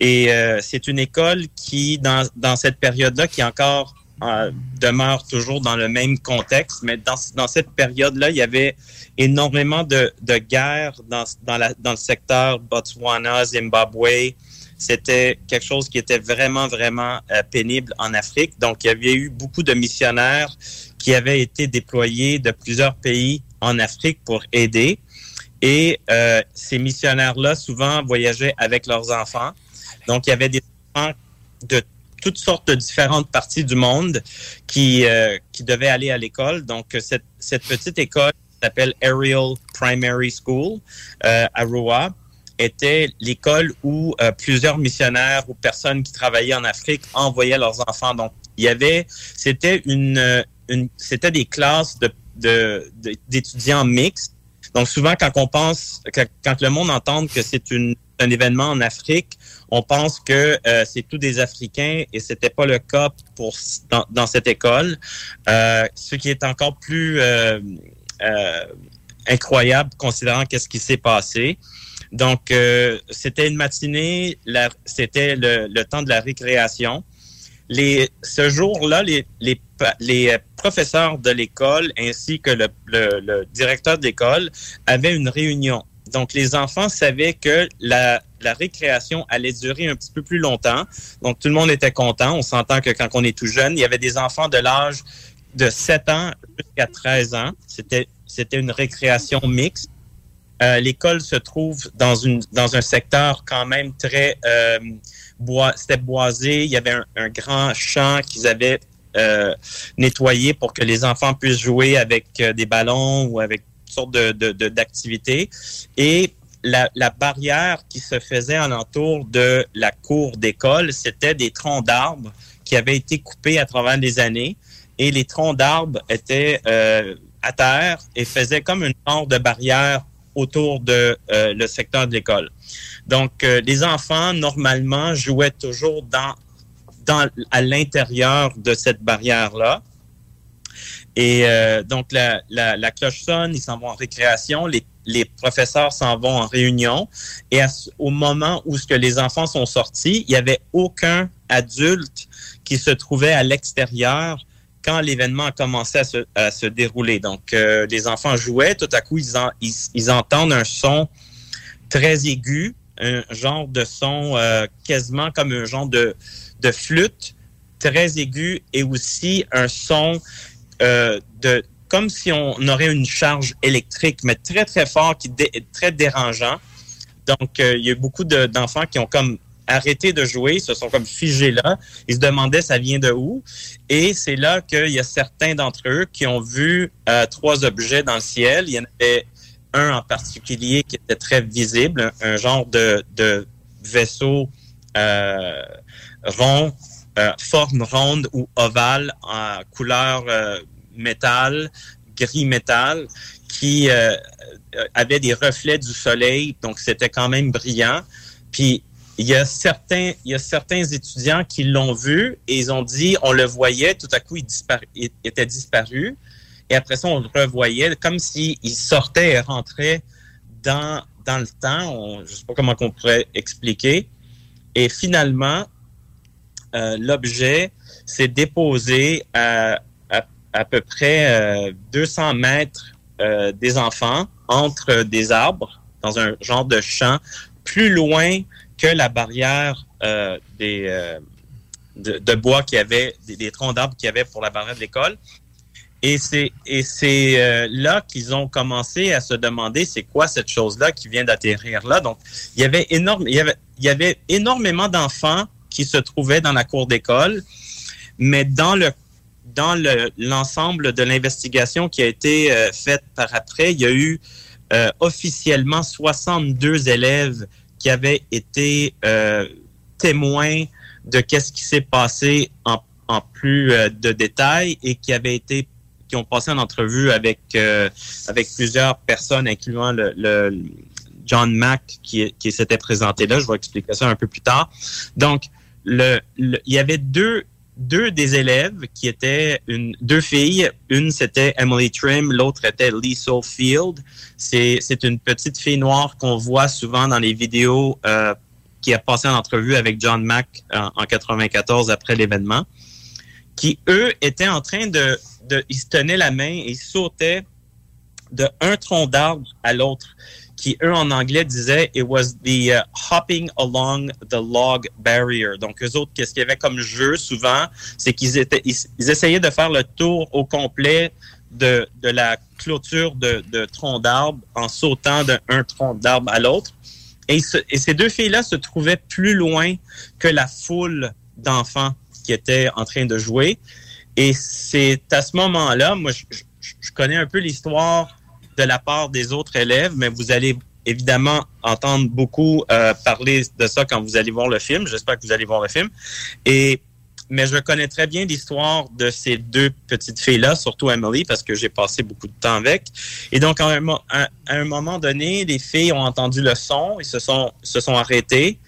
et euh, c'est une école qui dans, cette période-là qui encore euh, demeure toujours dans le même contexte, mais dans, cette période-là, il y avait énormément de, guerres dans, le secteur Botswana, Zimbabwe. C'était quelque chose qui était vraiment, vraiment euh, pénible en Afrique. Donc, il y avait eu beaucoup de missionnaires qui avaient été déployés de plusieurs pays en Afrique pour aider. Et ces missionnaires-là, souvent, voyageaient avec leurs enfants. Donc, il y avait des enfants de toutes sortes de différentes parties du monde qui, euh, qui devaient aller à l'école. Donc, cette, cette petite école s'appelle Ariel Primary School euh, à Roa était l'école où euh, plusieurs missionnaires ou personnes qui travaillaient en Afrique envoyaient leurs enfants. Donc, il y avait, c'était une, euh, une c'était des classes d'étudiants mixtes. Donc, souvent, quand on pense, quand, quand le monde entend que c'est un événement en Afrique, on pense que euh, c'est tous des Africains et c'était pas le cas pour dans, cette école. Euh, ce qui est encore plus euh, incroyable considérant qu'est-ce qui s'est passé. Donc, c'était une matinée, c'était le, temps de la récréation. Ce jour-là, les, professeurs de l'école ainsi que le, le- directeur de l'école avaient une réunion. Donc, les enfants savaient que la, la récréation allait durer un petit peu plus longtemps. Donc, tout le monde était content. On s'entend que quand on est tout jeune, il y avait des enfants de l'âge de 7 ans jusqu'à 13 ans. C'était, une récréation mixte. Euh, l'école se trouve dans une dans un secteur quand même très euh, boisé il y avait un, grand champ qu'ils avaient euh, nettoyé pour que les enfants puissent jouer avec des ballons ou avec toutes sortes d'activités et la, barrière qui se faisait alentour de la cour d'école c'était des troncs d'arbres qui avaient été coupés à travers les années et les troncs d'arbres étaient euh, à terre et faisaient comme une genre de barrière autour de euh, le secteur de l'école. Donc, euh, les enfants, normalement, jouaient toujours dans, à l'intérieur de cette barrière-là. Et donc, la, cloche sonne, ils s'en vont en récréation, les professeurs s'en vont en réunion. Et au moment où ce que les enfants sont sortis, il n'y avait aucun adulte qui se trouvait à l'extérieur quand l'événement a commencé à se, dérouler. Donc, euh, les enfants jouaient, tout à coup, ils entendent un son très aigu, un genre de son euh, quasiment comme un genre de, de flûte très aigu et aussi un son euh, de comme si on aurait une charge électrique, mais très, très fort, qui dé- est très dérangeant. Donc, euh, il y a beaucoup de- d'enfants qui ont comme arrêté de jouer, se sont comme figés là. Ils se demandaient ça vient de où? Et c'est là qu'il y a certains d'entre eux qui ont vu euh, trois objets dans le ciel. Il y en avait un en particulier qui était très visible, un, genre de, vaisseau euh, rond, forme ronde ou ovale en couleur métal, gris métal, qui euh, avait des reflets du soleil, donc c'était quand même brillant. Puis il y a certains, il y a certains étudiants qui l'ont vu et ils ont dit, on le voyait, tout à coup il, était disparu. Et après ça, on le revoyait comme s'il sortait et rentrait dans, dans le temps. Je sais pas comment on pourrait expliquer. Et finalement, euh, l'objet s'est déposé à, à, peu près euh, 200 mètres euh, des enfants entre des arbres dans un genre de champ plus loin que la barrière euh, des, euh, de, bois qu'il y avait, des, troncs d'arbres qu'il y avait pour la barrière de l'école. Et c'est et c'est euh, là qu'ils ont commencé à se demander c'est quoi cette chose-là qui vient d'atterrir là. Donc il y avait énorme il y avait il y avait énormément d'enfants qui se trouvaient dans la cour d'école, mais dans le dans le- l'ensemble de l'investigation qui a été euh, faite par après, il y a eu euh, officiellement 62 élèves qui avaient été euh, témoins de qu'est-ce qui s'est passé en, plus de détails et qui avaient été qui ont passé en entrevue avec avec plusieurs personnes, incluant le, le- John Mack qui, qui s'était présenté là. Je vais expliquer ça un peu plus tard. Donc, le, le- il y avait deux deux des élèves qui étaient deux filles. Une, c'était Emily Trim, l'autre était Lisa Field. C'est, une petite fille noire qu'on voit souvent dans les vidéos euh, qui a passé en entrevue avec John Mack en, en 94 après l'événement, qui, eux, étaient en train de. Ils se tenaient la main et sautaient de un tronc d'arbre à l'autre qui, eux, en anglais, disaient « It was the uh, hopping along the log barrier ». Donc, eux autres, qu'est-ce qu'il y avait comme jeu, souvent, c'est qu'ils étaient, ils, essayaient de faire le tour au complet de, de la clôture de, de tronc d'arbre en sautant d'un tronc d'arbre à l'autre. Et, et ces deux filles-là se trouvaient plus loin que la foule d'enfants qui étaient en train de jouer. Et c'est à ce moment-là, moi, je, je- je connais un peu l'histoire de la part des autres élèves, mais vous allez évidemment entendre beaucoup euh, parler de ça quand vous allez voir le film. J'espère que vous allez voir le film. Et mais je connais très bien l'histoire de ces deux petites filles-là, surtout Emily, parce que j'ai passé beaucoup de temps avec. Et donc, à un, moment donné, les filles ont entendu le son, ils se sont, se sont arrêtées.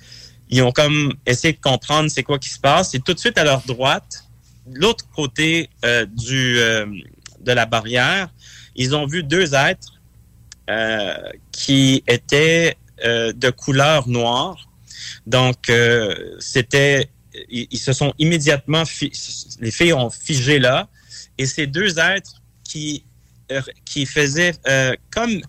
Ils ont comme essayé de comprendre c'est quoi qui se passe. Et tout de suite à leur droite, de l'autre côté euh, du, euh, de la barrière, ils ont vu deux êtres euh, qui étaient euh, de couleur noire. Donc, euh, c'était, ils, ils se sont immédiatement, les filles ont figé là, et ces deux êtres qui qui faisaient comme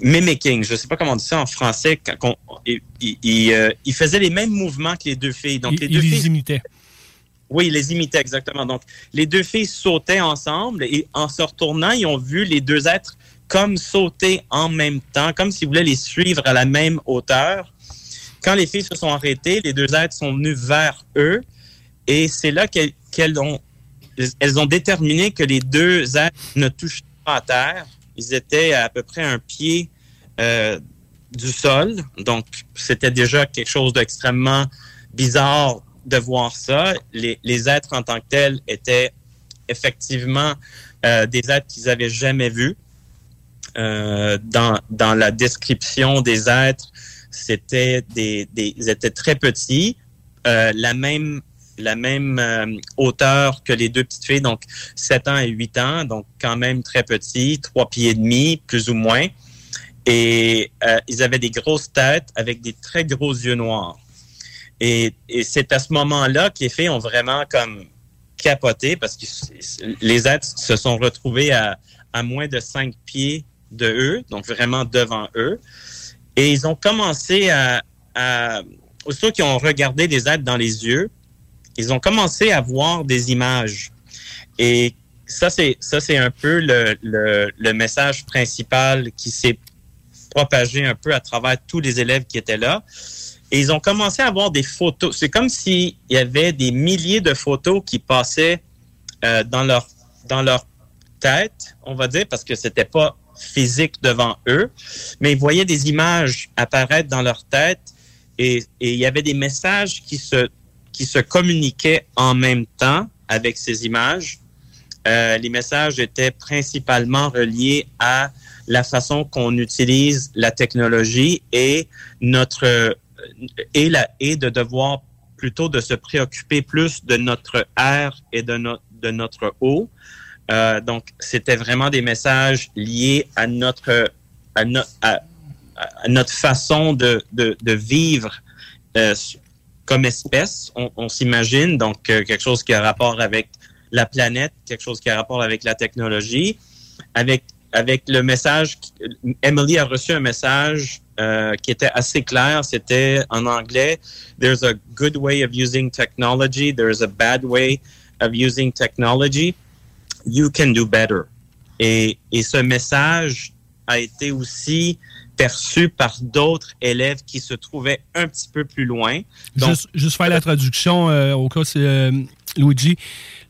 mimicking, je sais pas comment on dit ça en français, quand on- ils, ils- ils, ils faisaient les mêmes mouvements que les deux filles. Donc, les deux les filles imitait. Oui, ils les imitaient exactement. Donc, les deux filles sautaient ensemble et en se retournant, ils ont vu les deux êtres comme sauter en même temps, comme s'ils voulaient les suivre à la même hauteur. Quand les filles se sont arrêtées, les deux êtres sont venus vers eux et c'est là qu'elles ont, elles ont déterminé que les deux êtres ne touchaient pas à terre. Ils étaient à peu près un pied euh, du sol. Donc, c'était déjà quelque chose d'extrêmement bizarre de voir ça. Les, êtres en tant que tels étaient effectivement euh, des êtres qu'ils avaient jamais vus. Euh, dans, dans la description des êtres, c'était des, des, ils étaient très petits, euh, la même la même hauteur que les deux petites filles, donc 7 ans et 8 ans, donc quand même très petits, trois pieds et demi, plus ou moins. Et ils avaient des grosses têtes avec des très gros yeux noirs. Et, et c'est à ce moment-là que ont vraiment comme capoté parce que les êtres se sont retrouvés à, à moins de 5 pieds de eux, donc vraiment devant eux. Et ils ont commencé à, à aussitôt qu'ils ont regardé les êtres dans les yeux, ils ont commencé à voir des images. Et ça, c'est ça, c'est un peu le, le, le message principal qui s'est propagé un peu à travers tous les élèves qui étaient là. Et ils ont commencé à avoir des photos. C'est comme s'il y avait des milliers de photos qui passaient euh, dans leur dans leur tête, on va dire, parce que c'était pas physique devant eux, mais ils voyaient des images apparaître dans leur tête et, et il y avait des messages qui se qui se communiquaient en même temps avec ces images. Euh, les messages étaient principalement reliés à la façon qu'on utilise la technologie et notre et de devoir plutôt de se préoccuper plus de notre air et de de notre eau. Euh, donc c'était vraiment des messages liés à notre à, no- à, à notre façon de de, vivre euh, comme espèce, on, on s'imagine, donc euh, quelque chose qui a rapport avec la planète, quelque chose qui a rapport avec la technologie, avec avec le message. Emily a reçu un message euh, qui était assez clair. C'était en anglais. There's a good way of using technology. There's a bad way of using technology. You can do better. Et, et ce message a été aussi perçu par d'autres élèves qui se trouvaient un petit peu plus loin. Donc, juste, juste faire la traduction euh, au cas, c'est euh, Luigi.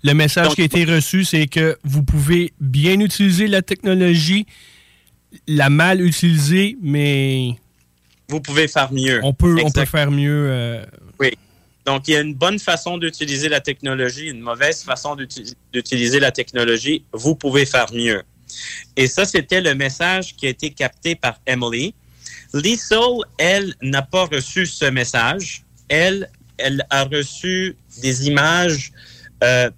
Le message qui a été reçu, c'est que vous pouvez bien utiliser la technologie, la mal utiliser, mais vous pouvez faire mieux. on peut, on peut faire mieux. euh, Oui. Donc, il y a une bonne façon d'utiliser la technologie, une mauvaise façon d'uti- d'utiliser la technologie. Vous pouvez faire mieux. Et ça, c'était le message qui a été capté par Emily. Liesel, elle, n'a pas reçu ce message. Elle, elle a reçu des images euh,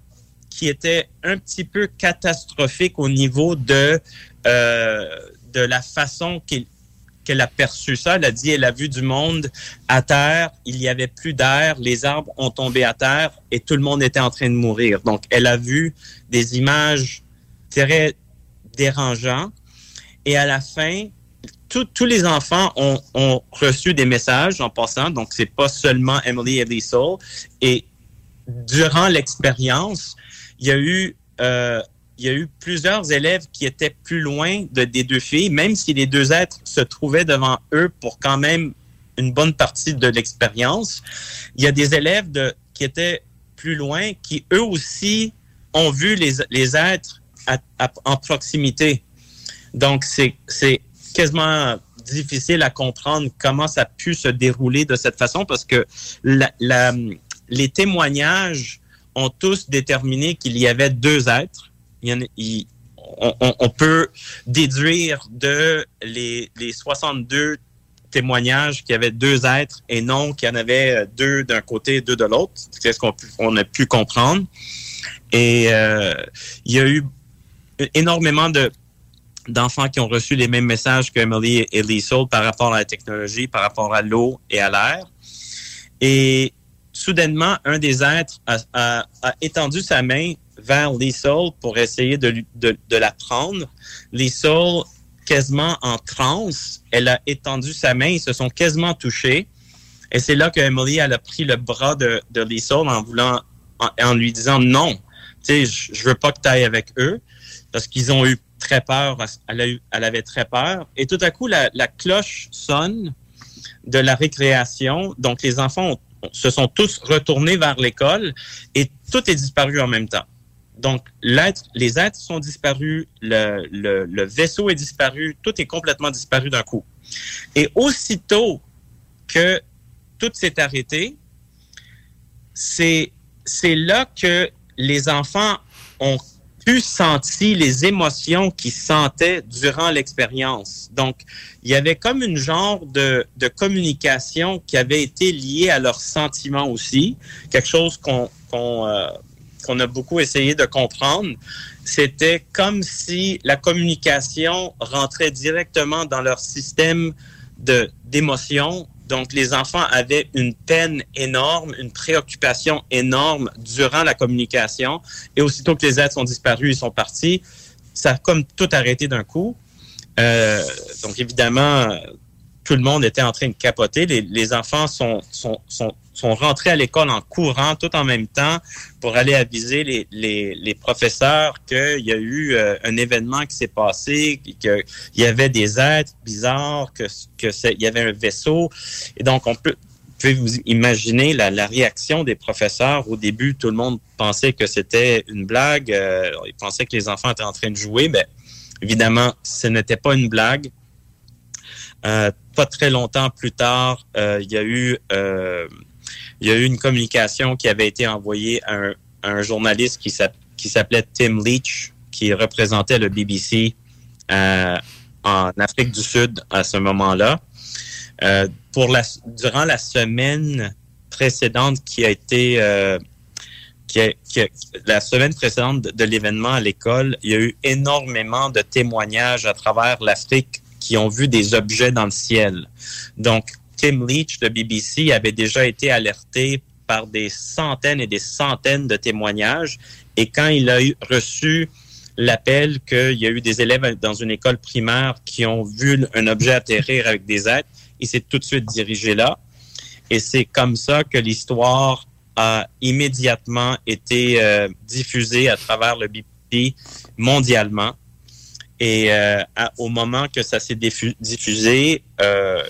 qui étaient un petit peu catastrophiques au niveau de, euh, de la façon qu'elle a perçu ça. Elle a dit elle a vu du monde à terre, il y avait plus d'air, les arbres ont tombé à terre et tout le monde était en train de mourir. Donc, elle a vu des images très dérangeantes. Et à la fin, tous les enfants ont, reçu des messages en passant. Donc, c'est pas seulement Emily et Liesel. Et durant l'expérience, il y a eu euh, il y a eu plusieurs élèves qui étaient plus loin de, des deux filles, même si les deux êtres se trouvaient devant eux pour quand même une bonne partie de l'expérience. Il y a des élèves qui étaient plus loin qui, eux aussi, ont vu les, êtres en proximité. Donc, c'est quasiment difficile à comprendre comment ça a pu se dérouler de cette façon parce que les témoignages ont tous déterminé qu'il y avait deux êtres. On, peut déduire de les, les 62 témoignages qu'il y avait deux êtres et non qu'il y en avait deux d'un côté et deux de l'autre. C'est ce qu'on a pu comprendre. Et euh, il y a eu énormément de d'enfants qui ont reçu les mêmes messages que Emily et Liesel par rapport à la technologie, par rapport à l'eau et à l'air. Et soudainement, un des êtres a- a étendu sa main vers Liesel pour essayer de, de, la prendre. Liesel, quasiment en transe, elle a étendu sa main, ils se sont quasiment touchés. Et c'est là que Emily, elle a pris le bras de, de Liesel en voulant, en, lui disant non, tu sais, je, veux pas que tu ailles avec eux parce qu'ils ont eu très peur. Elle, a eu, elle avait très peur. Et tout à coup, la, cloche sonne de la récréation. Donc, les enfants se sont tous retournés vers l'école et tout est disparu en même temps. Donc, les êtres sont disparus, le, vaisseau est disparu, tout est complètement disparu d'un coup. Et aussitôt que tout s'est arrêté, c'est, là que les enfants ont pu sentir les émotions qu'ils sentaient durant l'expérience. Donc, il y avait comme une genre de, communication qui avait été liée à leurs sentiments aussi, quelque chose qu'on qu'on euh, qu'on a beaucoup essayé de comprendre. C'était comme si la communication rentrait directement dans leur système de d'émotions. Donc, les enfants avaient une peine énorme, une préoccupation énorme durant la communication. Et aussitôt que les êtres sont disparus, ils sont partis, ça a comme tout arrêté d'un coup. Euh, donc, évidemment, tout le monde était en train de capoter. Les, enfants sont, sont, sont rentrés à l'école en courant tout en même temps pour aller aviser les, les, professeurs qu'il y a eu euh, un événement qui s'est passé, qu'il y avait des êtres bizarres, que, que y avait un vaisseau. Et donc, on peut, vous vous imaginer la, réaction des professeurs. Au début, tout le monde pensait que c'était une blague. euh, ils pensaient que les enfants étaient en train de jouer. Mais évidemment, ce n'était pas une blague. Euh, pas très longtemps plus tard, il y a eu il y a eu une communication qui avait été envoyée à un, journaliste qui s'app- qui s'appelait Tim Leach, qui représentait le BBC euh, en Afrique du Sud à ce moment-là. Euh, pour durant la semaine précédente qui a été euh, la semaine précédente de, de l'événement à l'école, il y a eu énormément de témoignages à travers l'Afrique qui ont vu des objets dans le ciel. Donc, Tim Leach de BBC avait déjà été alerté par des centaines et des centaines de témoignages. Et quand il a eu, reçu l'appel qu'il y a eu des élèves dans une école primaire qui ont vu un objet atterrir avec des êtres, il s'est tout de suite dirigé là. Et c'est comme ça que l'histoire a immédiatement été euh, diffusée à travers le BBC mondialement. Et euh, au moment que ça s'est diffu- diffusé, euh,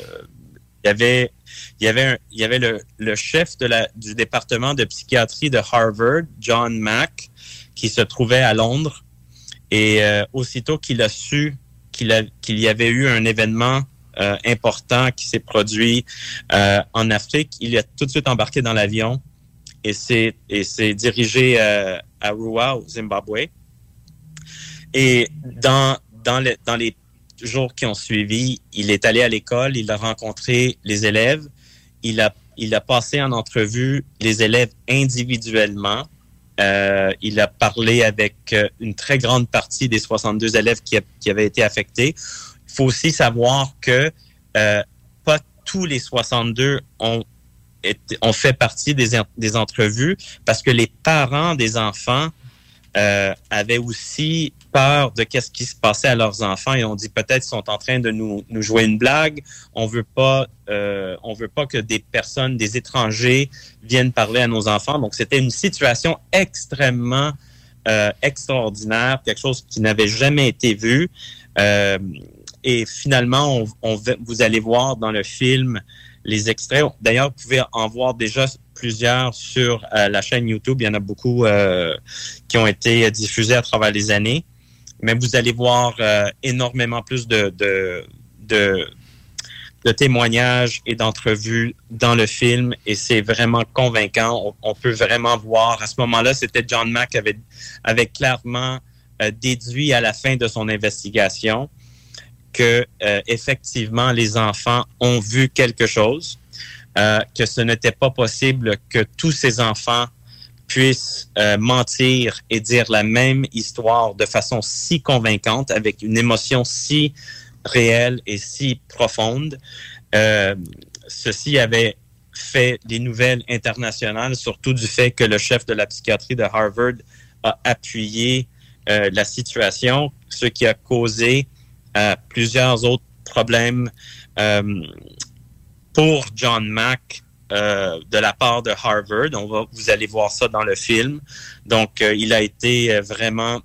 il y avait, il y avait, il y avait le, le chef de la, du département de psychiatrie de Harvard, John Mack, qui se trouvait à Londres. Et euh, aussitôt qu'il a su qu'il y avait eu un événement euh, important qui s'est produit euh, en Afrique, il a tout de suite embarqué dans l'avion et s'est dirigé à Rua, au Zimbabwe. Et dans, dans, les, dans les jours qui ont suivi, il est allé à l'école, il a rencontré les élèves, il a, il a passé en entrevue les élèves individuellement. Euh, il a parlé avec euh, une très grande partie des 62 élèves qui, qui avaient été affectés. Il faut aussi savoir que euh, pas tous les 62 ont, ont fait partie des, des entrevues parce que les parents des enfants euh, avaient aussi peur de qu'est-ce qui se passait à leurs enfants et on dit peut-être qu'ils sont en train de nous, nous jouer une blague. On veut pas, euh, on veut pas que des personnes, des étrangers viennent parler à nos enfants. Donc c'était une situation extrêmement euh, extraordinaire, quelque chose qui n'avait jamais été vu. Et finalement, on, vous allez voir dans le film les extraits. D'ailleurs, vous pouvez en voir déjà plusieurs sur euh, la chaîne YouTube. Il y en a beaucoup euh, qui ont été diffusés à travers les années. Mais vous allez voir euh, énormément plus de, de, témoignages et d'entrevues dans le film et c'est vraiment convaincant. On, peut vraiment voir. À ce moment-là, c'était John Mack qui avait, avait clairement déduit à la fin de son investigation que effectivement les enfants ont vu quelque chose, euh, que ce n'était pas possible que tous ces enfants puissent euh, mentir et dire la même histoire de façon si convaincante, avec une émotion si réelle et si profonde. Euh, ceci avait fait des nouvelles internationales, surtout du fait que le chef de la psychiatrie de Harvard a appuyé la situation, ce qui a causé plusieurs autres problèmes pour John Mack euh, de la part de Harvard. Vous allez voir ça dans le film. Donc, euh, il a été euh, vraiment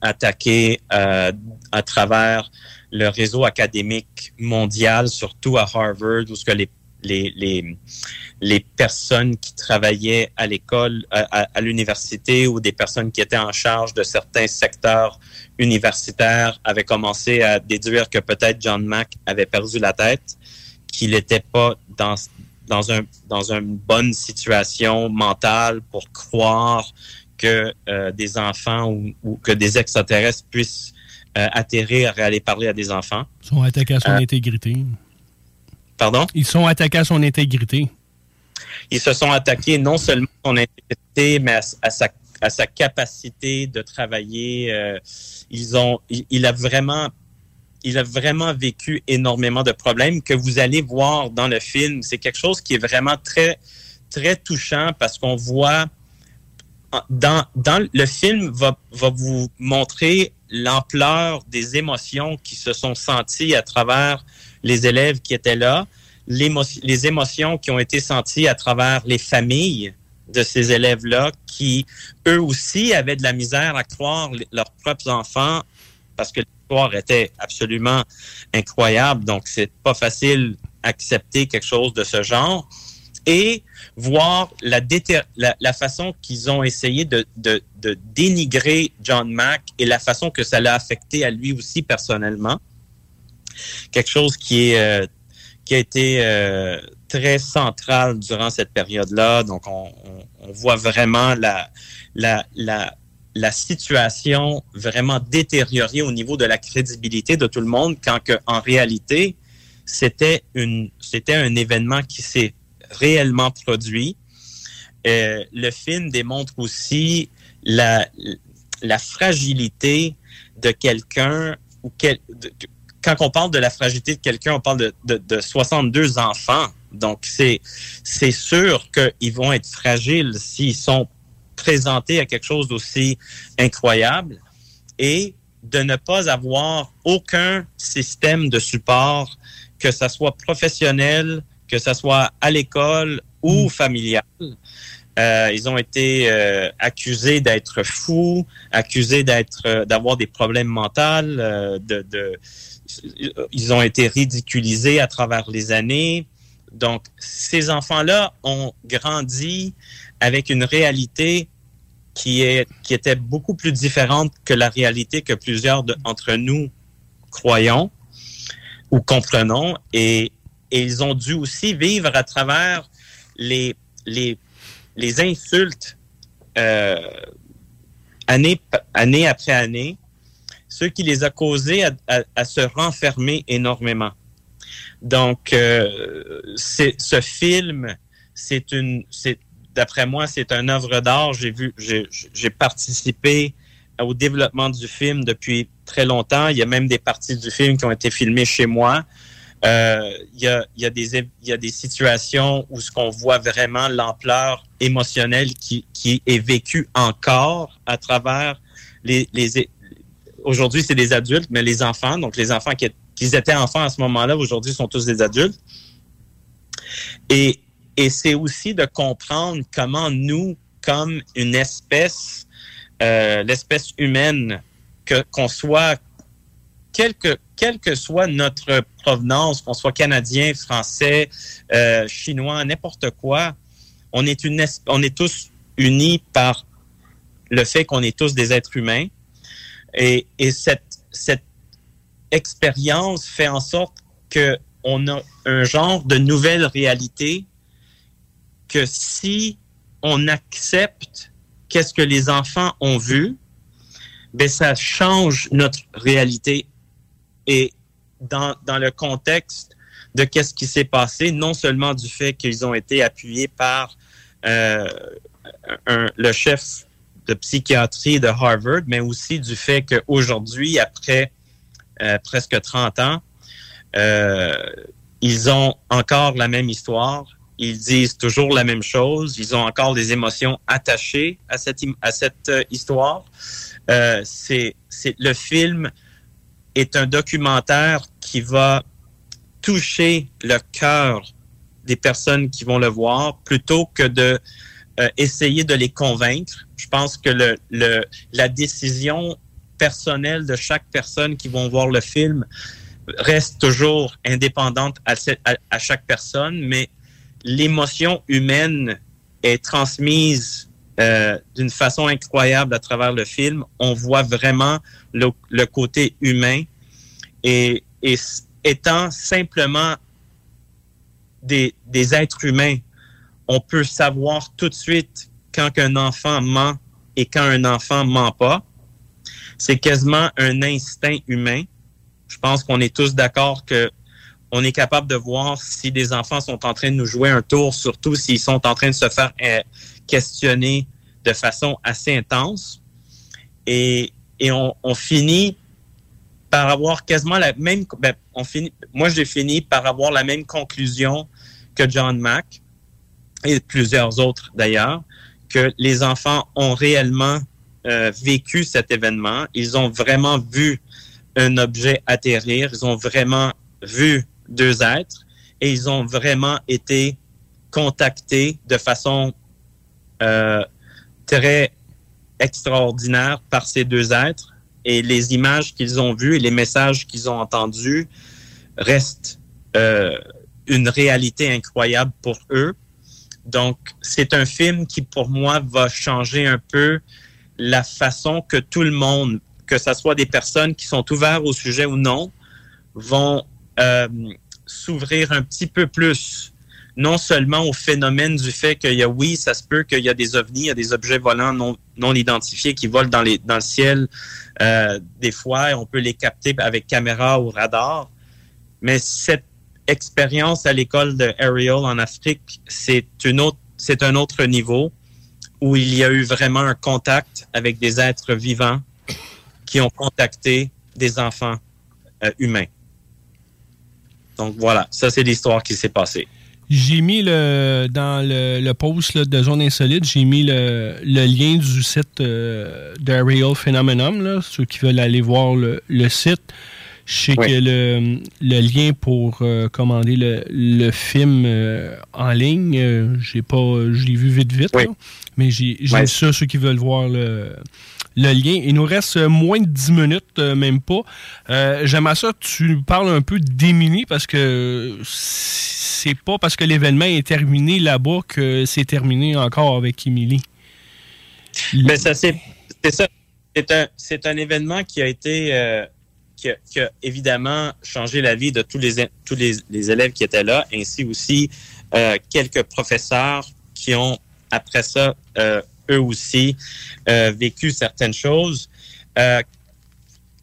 attaqué à travers le réseau académique mondial, surtout à Harvard, où les, personnes qui travaillaient à l'école, à l'université, ou des personnes qui étaient en charge de certains secteurs universitaires avaient commencé à déduire que peut-être John Mack avait perdu la tête, qu'il n'était pas dans, dans, un, dans une bonne situation mentale pour croire que euh, des enfants ou, ou que des extraterrestres puissent euh, atterrir et aller parler à des enfants. Ils sont attaqués à son Euh, intégrité. Pardon? Ils sont attaqués à son intégrité. Ils se sont attaqués non seulement à son intégrité, mais à, à sa, à sa capacité de travailler. ils ont, il, il a vraiment, il a vraiment vécu énormément de problèmes que vous allez voir dans le film. C'est quelque chose qui est vraiment très, très touchant parce qu'on voit dans, dans le film va, va vous montrer l'ampleur des émotions qui se sont senties à travers les élèves qui étaient là, les émotions qui ont été senties à travers les familles de ces élèves-là qui, eux aussi, avaient de la misère à croire leurs propres enfants parce que l'histoire était absolument incroyable. Donc, c'est pas facile d'accepter quelque chose de ce genre. Et voir la, façon qu'ils ont essayé de, dénigrer John Mack et la façon que ça l'a affecté à lui aussi personnellement. Quelque chose qui est euh, qui a été euh, très central durant cette période-là. Donc, on, voit vraiment la, la, la situation vraiment détériorée au niveau de la crédibilité de tout le monde, quand que, en réalité, c'était une c'était un événement qui s'est réellement produit. Euh, le film démontre aussi la, la fragilité de quelqu'un ou quand on parle de la fragilité de quelqu'un, on parle de, de, de 62 enfants. Donc, c'est, c'est sûr qu'ils vont être fragiles s'ils sont présentés à quelque chose d'aussi incroyable et de ne pas avoir aucun système de support, que ça soit professionnel, que ça soit à l'école ou familial. Euh, ils ont été euh, accusés d'être fous, accusés d'être, euh, d'avoir des problèmes mentaux. de, de, ils ont été ridiculisés à travers les années. Donc, ces enfants-là ont grandi avec une réalité qui, est, qui était beaucoup plus différente que la réalité que plusieurs d'entre nous croyons ou comprenons. Et, ils ont dû aussi vivre à travers les, les, les insultes euh, année, année après année, ce qui les a causés à, se renfermer énormément. Donc, euh, ce film, c'est une, d'après moi, c'est une œuvre d'art. J'ai vu, j'ai, participé au développement du film depuis très longtemps. Il y a même des parties du film qui ont été filmées chez moi. Euh, il, y a, il, y a des, il y a des situations où ce qu'on voit vraiment l'ampleur émotionnelle qui, qui est vécue encore à travers les, les aujourd'hui c'est des adultes, mais les enfants, donc les enfants qui, qui étaient enfants à ce moment-là, aujourd'hui sont tous des adultes. Et, et c'est aussi de comprendre comment nous, comme une espèce, euh, l'espèce humaine, que qu'on soit quelle que, quelle que soit notre provenance, qu'on soit canadien, français, euh, chinois, n'importe quoi, on est, une, on est tous unis par le fait qu'on est tous des êtres humains. Et, et cette, cette expérience fait en sorte que on a un genre de nouvelle réalité que si on accepte qu'est-ce que les enfants ont vu, ben ça change notre réalité et dans, dans le contexte de qu'est-ce qui s'est passé, non seulement du fait qu'ils ont été appuyés par euh, le chef de psychiatrie de Harvard, mais aussi du fait qu'aujourd'hui, après euh, presque 30 ans, euh, ils ont encore la même histoire, ils disent toujours la même chose, ils ont encore des émotions attachées à cette, à cette euh, histoire. Euh, c'est, le film est un documentaire qui va toucher le cœur des personnes qui vont le voir plutôt que de euh, essayer de les convaincre. Je pense que le, le, la décision personnelle de chaque personne qui vont voir le film reste toujours indépendante à, à- à chaque personne, mais l'émotion humaine est transmise euh, d'une façon incroyable à travers le film. On voit vraiment le, côté humain et, étant simplement des, des êtres humains, on peut savoir tout de suite quand un enfant ment et quand un enfant ment pas. C'est quasiment un instinct humain. Je pense qu'on est tous d'accord que on est capable de voir si des enfants sont en train de nous jouer un tour, surtout s'ils sont en train de se faire euh, questionner de façon assez intense. Et, on, finit par avoir quasiment la même. ben, moi, j'ai fini par avoir la même conclusion que John Mack et plusieurs autres d'ailleurs, que les enfants ont réellement euh, vécu cet événement. Ils ont vraiment vu un objet atterrir. Ils ont vraiment vu deux êtres et ils ont vraiment été contactés de façon euh, très extraordinaire par ces deux êtres et les images qu'ils ont vues et les messages qu'ils ont entendus restent euh, une réalité incroyable pour eux. Donc, c'est un film qui, pour moi, va changer un peu la façon que tout le monde, que ce soit des personnes qui sont ouvertes au sujet ou non, vont euh, s'ouvrir un petit peu plus, non seulement au phénomène du fait qu'il y a, oui, ça se peut qu'il y a des ovnis, il y a des objets volants non, non identifiés qui volent dans, les, dans le ciel euh, des fois, on peut les capter avec caméra ou radar, mais cette expérience à l'école de Ariel en Afrique, c'est une autre, c'est un autre niveau où il y a eu vraiment un contact avec des êtres vivants qui ont contacté des enfants euh, humains. Donc voilà, ça c'est l'histoire qui s'est passée. J'ai mis le dans le, le post là, de Zone Insolite, j'ai mis le, le lien du site euh, de Real Phenomenon, là, ceux qui veulent aller voir le, le site. Je sais que le, le, lien pour euh, commander le, le film euh, en ligne, euh, j'ai pas, je l'ai vu vite vite, mais j'ai ouais. ça, ceux qui veulent voir le, le lien. Il nous reste moins de 10 minutes, même pas. J'aimerais ça que tu parles un peu d'Émilie parce que c'est pas parce que l'événement est terminé là-bas que c'est terminé encore avec Émilie. Ben, ça, c'est ça. C'est un, événement qui a été, euh, qui, a, évidemment changé la vie de tous les, élèves qui étaient là, ainsi aussi euh, quelques professeurs qui ont, après ça, euh, eux aussi, euh, vécu certaines choses. Euh,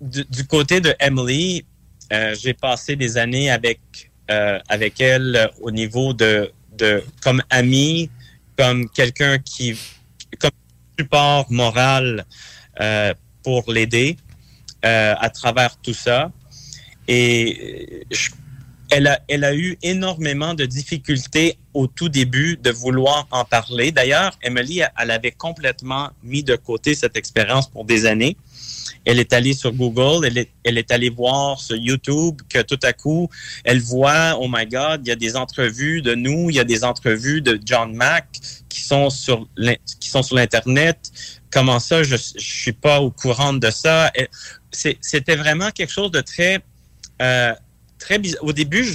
du, côté de Emily, euh, j'ai passé des années avec, avec elle au niveau de, de comme amie, comme quelqu'un qui, comme support moral pour l'aider à travers tout ça. Et je, elle, a, eu énormément de difficultés au tout début de vouloir en parler. D'ailleurs, Emily, elle avait complètement mis de côté cette expérience pour des années. Elle est allée sur Google, elle est, allée voir sur YouTube que tout à coup, elle voit, oh my God, il y a des entrevues de nous, il y a des entrevues de John Mack qui sont sur l'internet comment ça, je, je suis pas au courant de ça. C'était vraiment quelque chose de très, euh, très bizarre. Au début,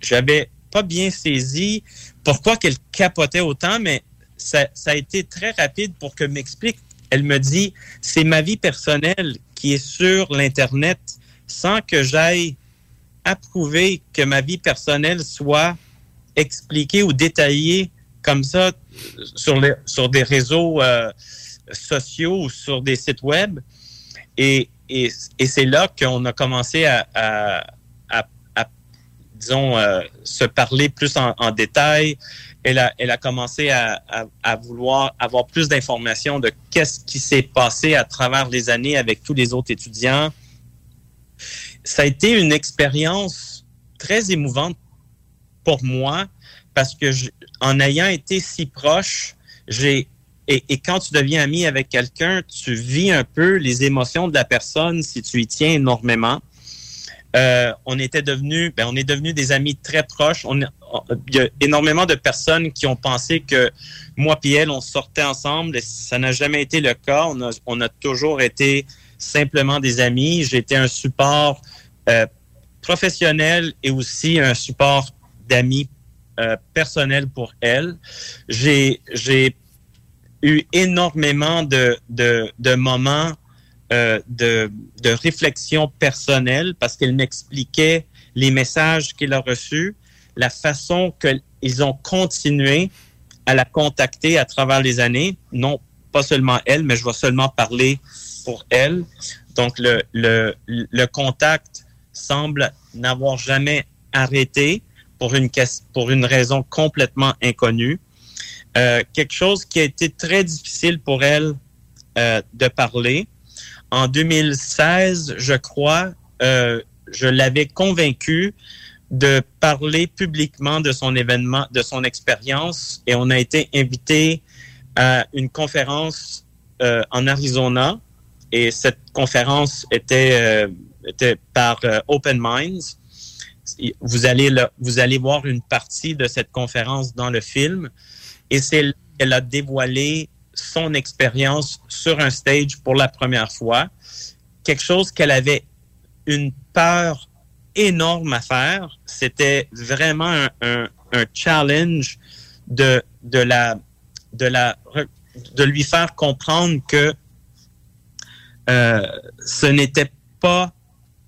j'avais pas bien saisi pourquoi qu'elle capotait autant, mais ça, a été très rapide pour que m'explique. Elle me dit, c'est ma vie personnelle qui est sur l'Internet sans que j'aille approuver que ma vie personnelle soit expliquée ou détaillée comme ça sur des réseaux euh, sociaux ou sur des sites web. Et, et, c'est là qu'on a commencé à, disons, euh, se parler plus en, détail. Elle a, elle a commencé à, vouloir avoir plus d'informations de qu'est-ce qui s'est passé à travers les années avec tous les autres étudiants. Ça a été une expérience très émouvante pour moi parce que en ayant été si proche, j'ai et, quand tu deviens ami avec quelqu'un, tu vis un peu les émotions de la personne si tu y tiens énormément. Euh, on était devenus, ben, on est devenus des amis très proches. Il y a énormément de personnes qui ont pensé que moi et elle, on sortait ensemble. Ça n'a jamais été le cas. On a, toujours été simplement des amis. J'étais un support euh, professionnel et aussi un support d'amis euh, personnel pour elle. J'ai eu énormément de de, de moments euh, de de réflexion personnelle parce qu'elle m'expliquait les messages qu'il a reçus, la façon qu'ils ont continué à la contacter à travers les années. Non, pas seulement elle, mais je vais seulement parler pour elle. Donc le le le contact semble n'avoir jamais arrêté pour une, pour une raison complètement inconnue. Euh, quelque chose qui a été très difficile pour elle euh, de parler. En 2016, je crois, euh, je l'avais convaincu de parler publiquement de son événement, de son expérience, et on a été invité à une conférence en Arizona, et cette conférence était, par Open Minds vous allez, le, vous allez voir une partie de cette conférence dans le film. Et c'est elle a dévoilé son expérience sur un stage pour la première fois. Quelque chose qu'elle avait une peur énorme à faire. C'était vraiment un, un, un, challenge de, de, la, de, la, de lui faire comprendre que euh, ce n'était pas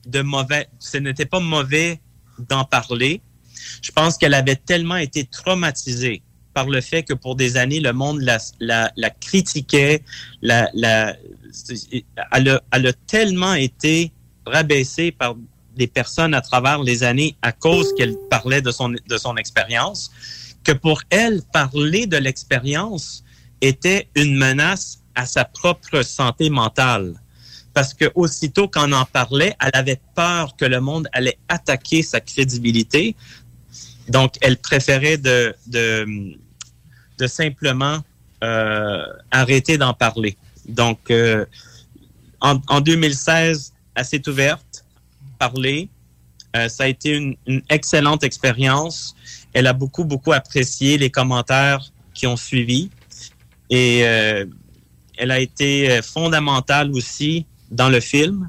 de mauvais, ce n'était pas mauvais d'en parler. Je pense qu'elle avait tellement été traumatisée par le fait que pour des années, le monde la, critiquait, la, elle, a, elle a tellement été rabaissée par des personnes à travers les années à cause qu'elle parlait de son, de son expérience, que pour elle, parler de l'expérience était une menace à sa propre santé mentale parce que aussitôt qu'on en parlait, elle avait peur que le monde allait attaquer sa crédibilité. Donc, elle préférait de, de simplement euh, arrêter d'en parler. Donc, euh, en, en, 2016, assez ouverte, parler. Euh, ça a été une, une excellente expérience. Elle a beaucoup, beaucoup apprécié les commentaires qui ont suivi. Et elle a été fondamentale aussi dans le film.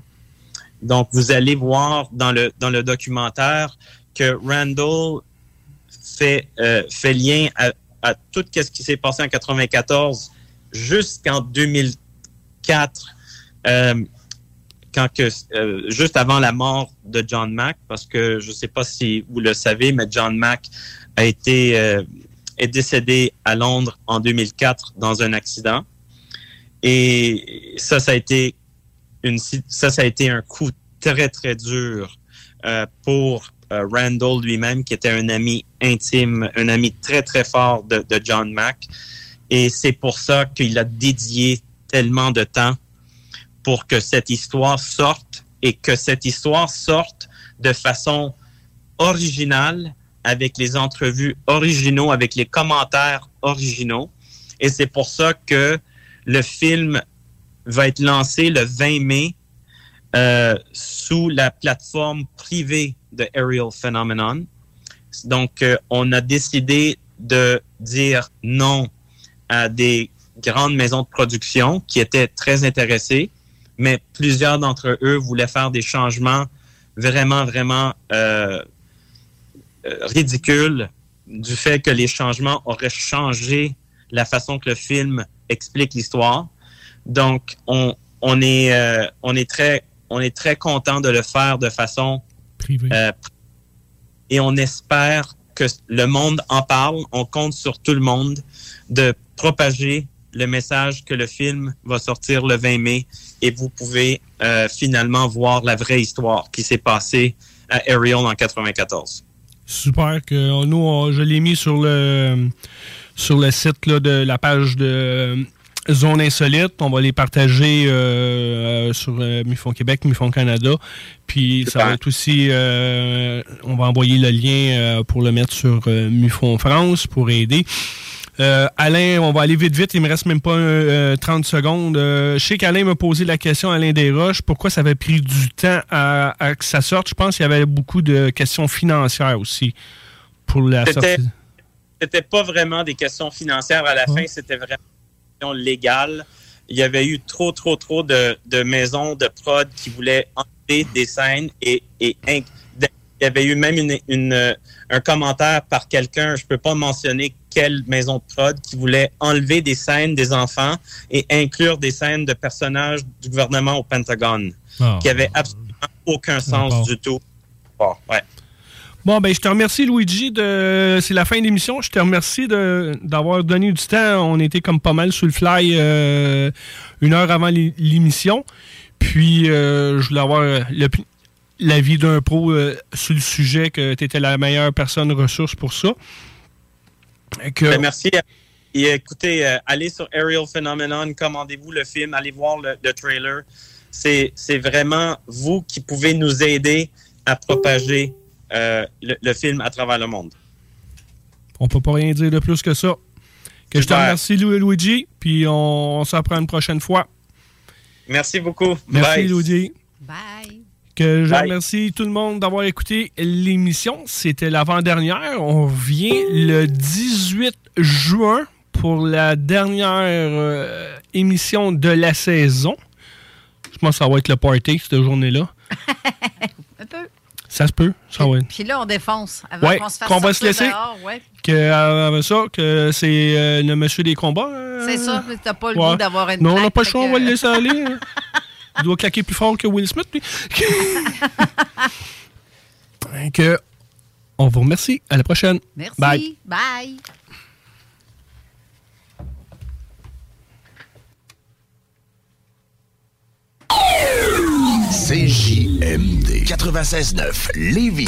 Donc, vous allez voir dans le, dans le documentaire que Randall fait, fait lien à, à tout ce qui s'est passé en 94 jusqu'en 2004, euh, quand que, euh, juste avant la mort de John Mack, parce que je ne sais pas si vous le savez, mais John Mack a été euh, est décédé à Londres en 2004 dans un accident. Et ça, ça a été une, ça, ça a été un coup très, très dur pour euh, Randall lui-même, qui était un ami intime, un ami très, très fort de, John Mack. Et c'est pour ça qu'il a dédié tellement de temps pour que cette histoire sorte et que cette histoire sorte de façon originale, avec les entrevues originaux, avec les commentaires originaux. Et c'est pour ça que le film va être lancé le 20 mai euh, sous la plateforme privée de Aerial Phenomenon. Donc, euh, on a décidé de dire non à des grandes maisons de production qui étaient très intéressées, mais plusieurs d'entre eux voulaient faire des changements vraiment, vraiment euh, euh, ridicules du fait que les changements auraient changé la façon que le film explique l'histoire. Donc, on, on est, euh, on est très, on est très content de le faire de façon privée. Euh, et on espère que le monde en parle. On compte sur tout le monde de propager le message que le film va sortir le 20 mai et vous pouvez euh, finalement voir la vraie histoire qui s'est passée à Ariel en 94. Super que nous, on- je l'ai mis sur le sur le site là, de la page de euh, Zone Insolite. On va les partager euh, euh, sur euh, MUFON Québec, MUFON Canada. Puis ça va être aussi, on va envoyer le lien pour le mettre sur MUFON France pour aider. Euh, Alain, on va aller vite, vite. Il me reste même pas euh, 30 secondes. Euh, je sais qu'Alain m'a posé la question, Alain Desroches, pourquoi ça avait pris du temps à, à que ça sorte? Je pense qu'il y avait beaucoup de questions financières aussi pour la sortie. C'était pas vraiment des questions financières à la fin, c'était vraiment légales. Il y avait eu trop, trop, trop de, de maisons de prod qui voulaient enlever des scènes et, et inc- il y avait eu même une, une, un commentaire par quelqu'un, je peux pas mentionner quelle maison de prod, qui voulait enlever des scènes des enfants et inclure des scènes de personnages du gouvernement au Pentagone, Ah. qui avaient absolument aucun sens du tout. Bon, ouais. Bon, ben, je te remercie, Luigi. De... C'est la fin de l'émission. Je te remercie de... d'avoir donné du temps. On était comme pas mal sous le fly euh, une heure avant l'é- l'émission. Puis, euh, je voulais avoir l'avis d'un pro euh, sur le sujet, que tu étais la meilleure personne ressource pour ça. Ben, merci. Et écoutez, allez sur Aerial Phenomenon, commandez-vous le film, allez voir le, le trailer. C'est vraiment vous qui pouvez nous aider à propager euh, le, le film à travers le monde. On peut pas rien dire de plus que ça. Que je te remercie, Lu- Luigi. Puis, on, on s'en prend une prochaine fois. Merci beaucoup. Merci, Bye. Luigi. Bye. Que je Bye. remercie tout le monde d'avoir écouté l'émission. C'était l'avant-dernière. On revient le 18 juin pour la dernière euh, émission de la saison. Je pense que ça va être le party, cette journée-là. Ça se peut. Ça être. Puis là, on défonce. Avant Ouais, qu'on se fasse qu'on va se laisser. dehors, ouais. Que, euh, ça, que c'est euh, le monsieur des combats. euh, C'est ça, mais t'as pas le ouais. goût d'avoir une Non, on n'a pas le choix, on va le laisser aller. hein. Il doit claquer plus fort que Will Smith, on vous remercie. À la prochaine. Merci. Bye. Bye. CJMD 96.9 Lévis.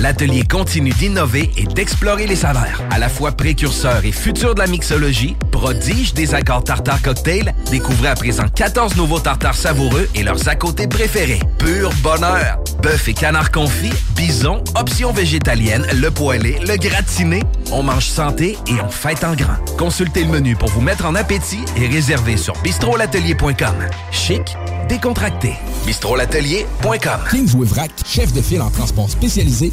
l'atelier continue d'innover et d'explorer les saveurs. À la fois précurseur et futur de la mixologie, prodige des accords tartare cocktail, découvrez à présent 14 nouveaux tartares savoureux et leurs à côté préférés. Pur bonheur! Bœuf et canard confit, bison, option végétalienne, le poêlé, le gratiné. On mange santé et on fête en grand. Consultez le menu pour vous mettre en appétit et réservez sur bistrolatelier.com. Chic, décontracté. bistrolatelier.com. Chef de file en transport spécialisé,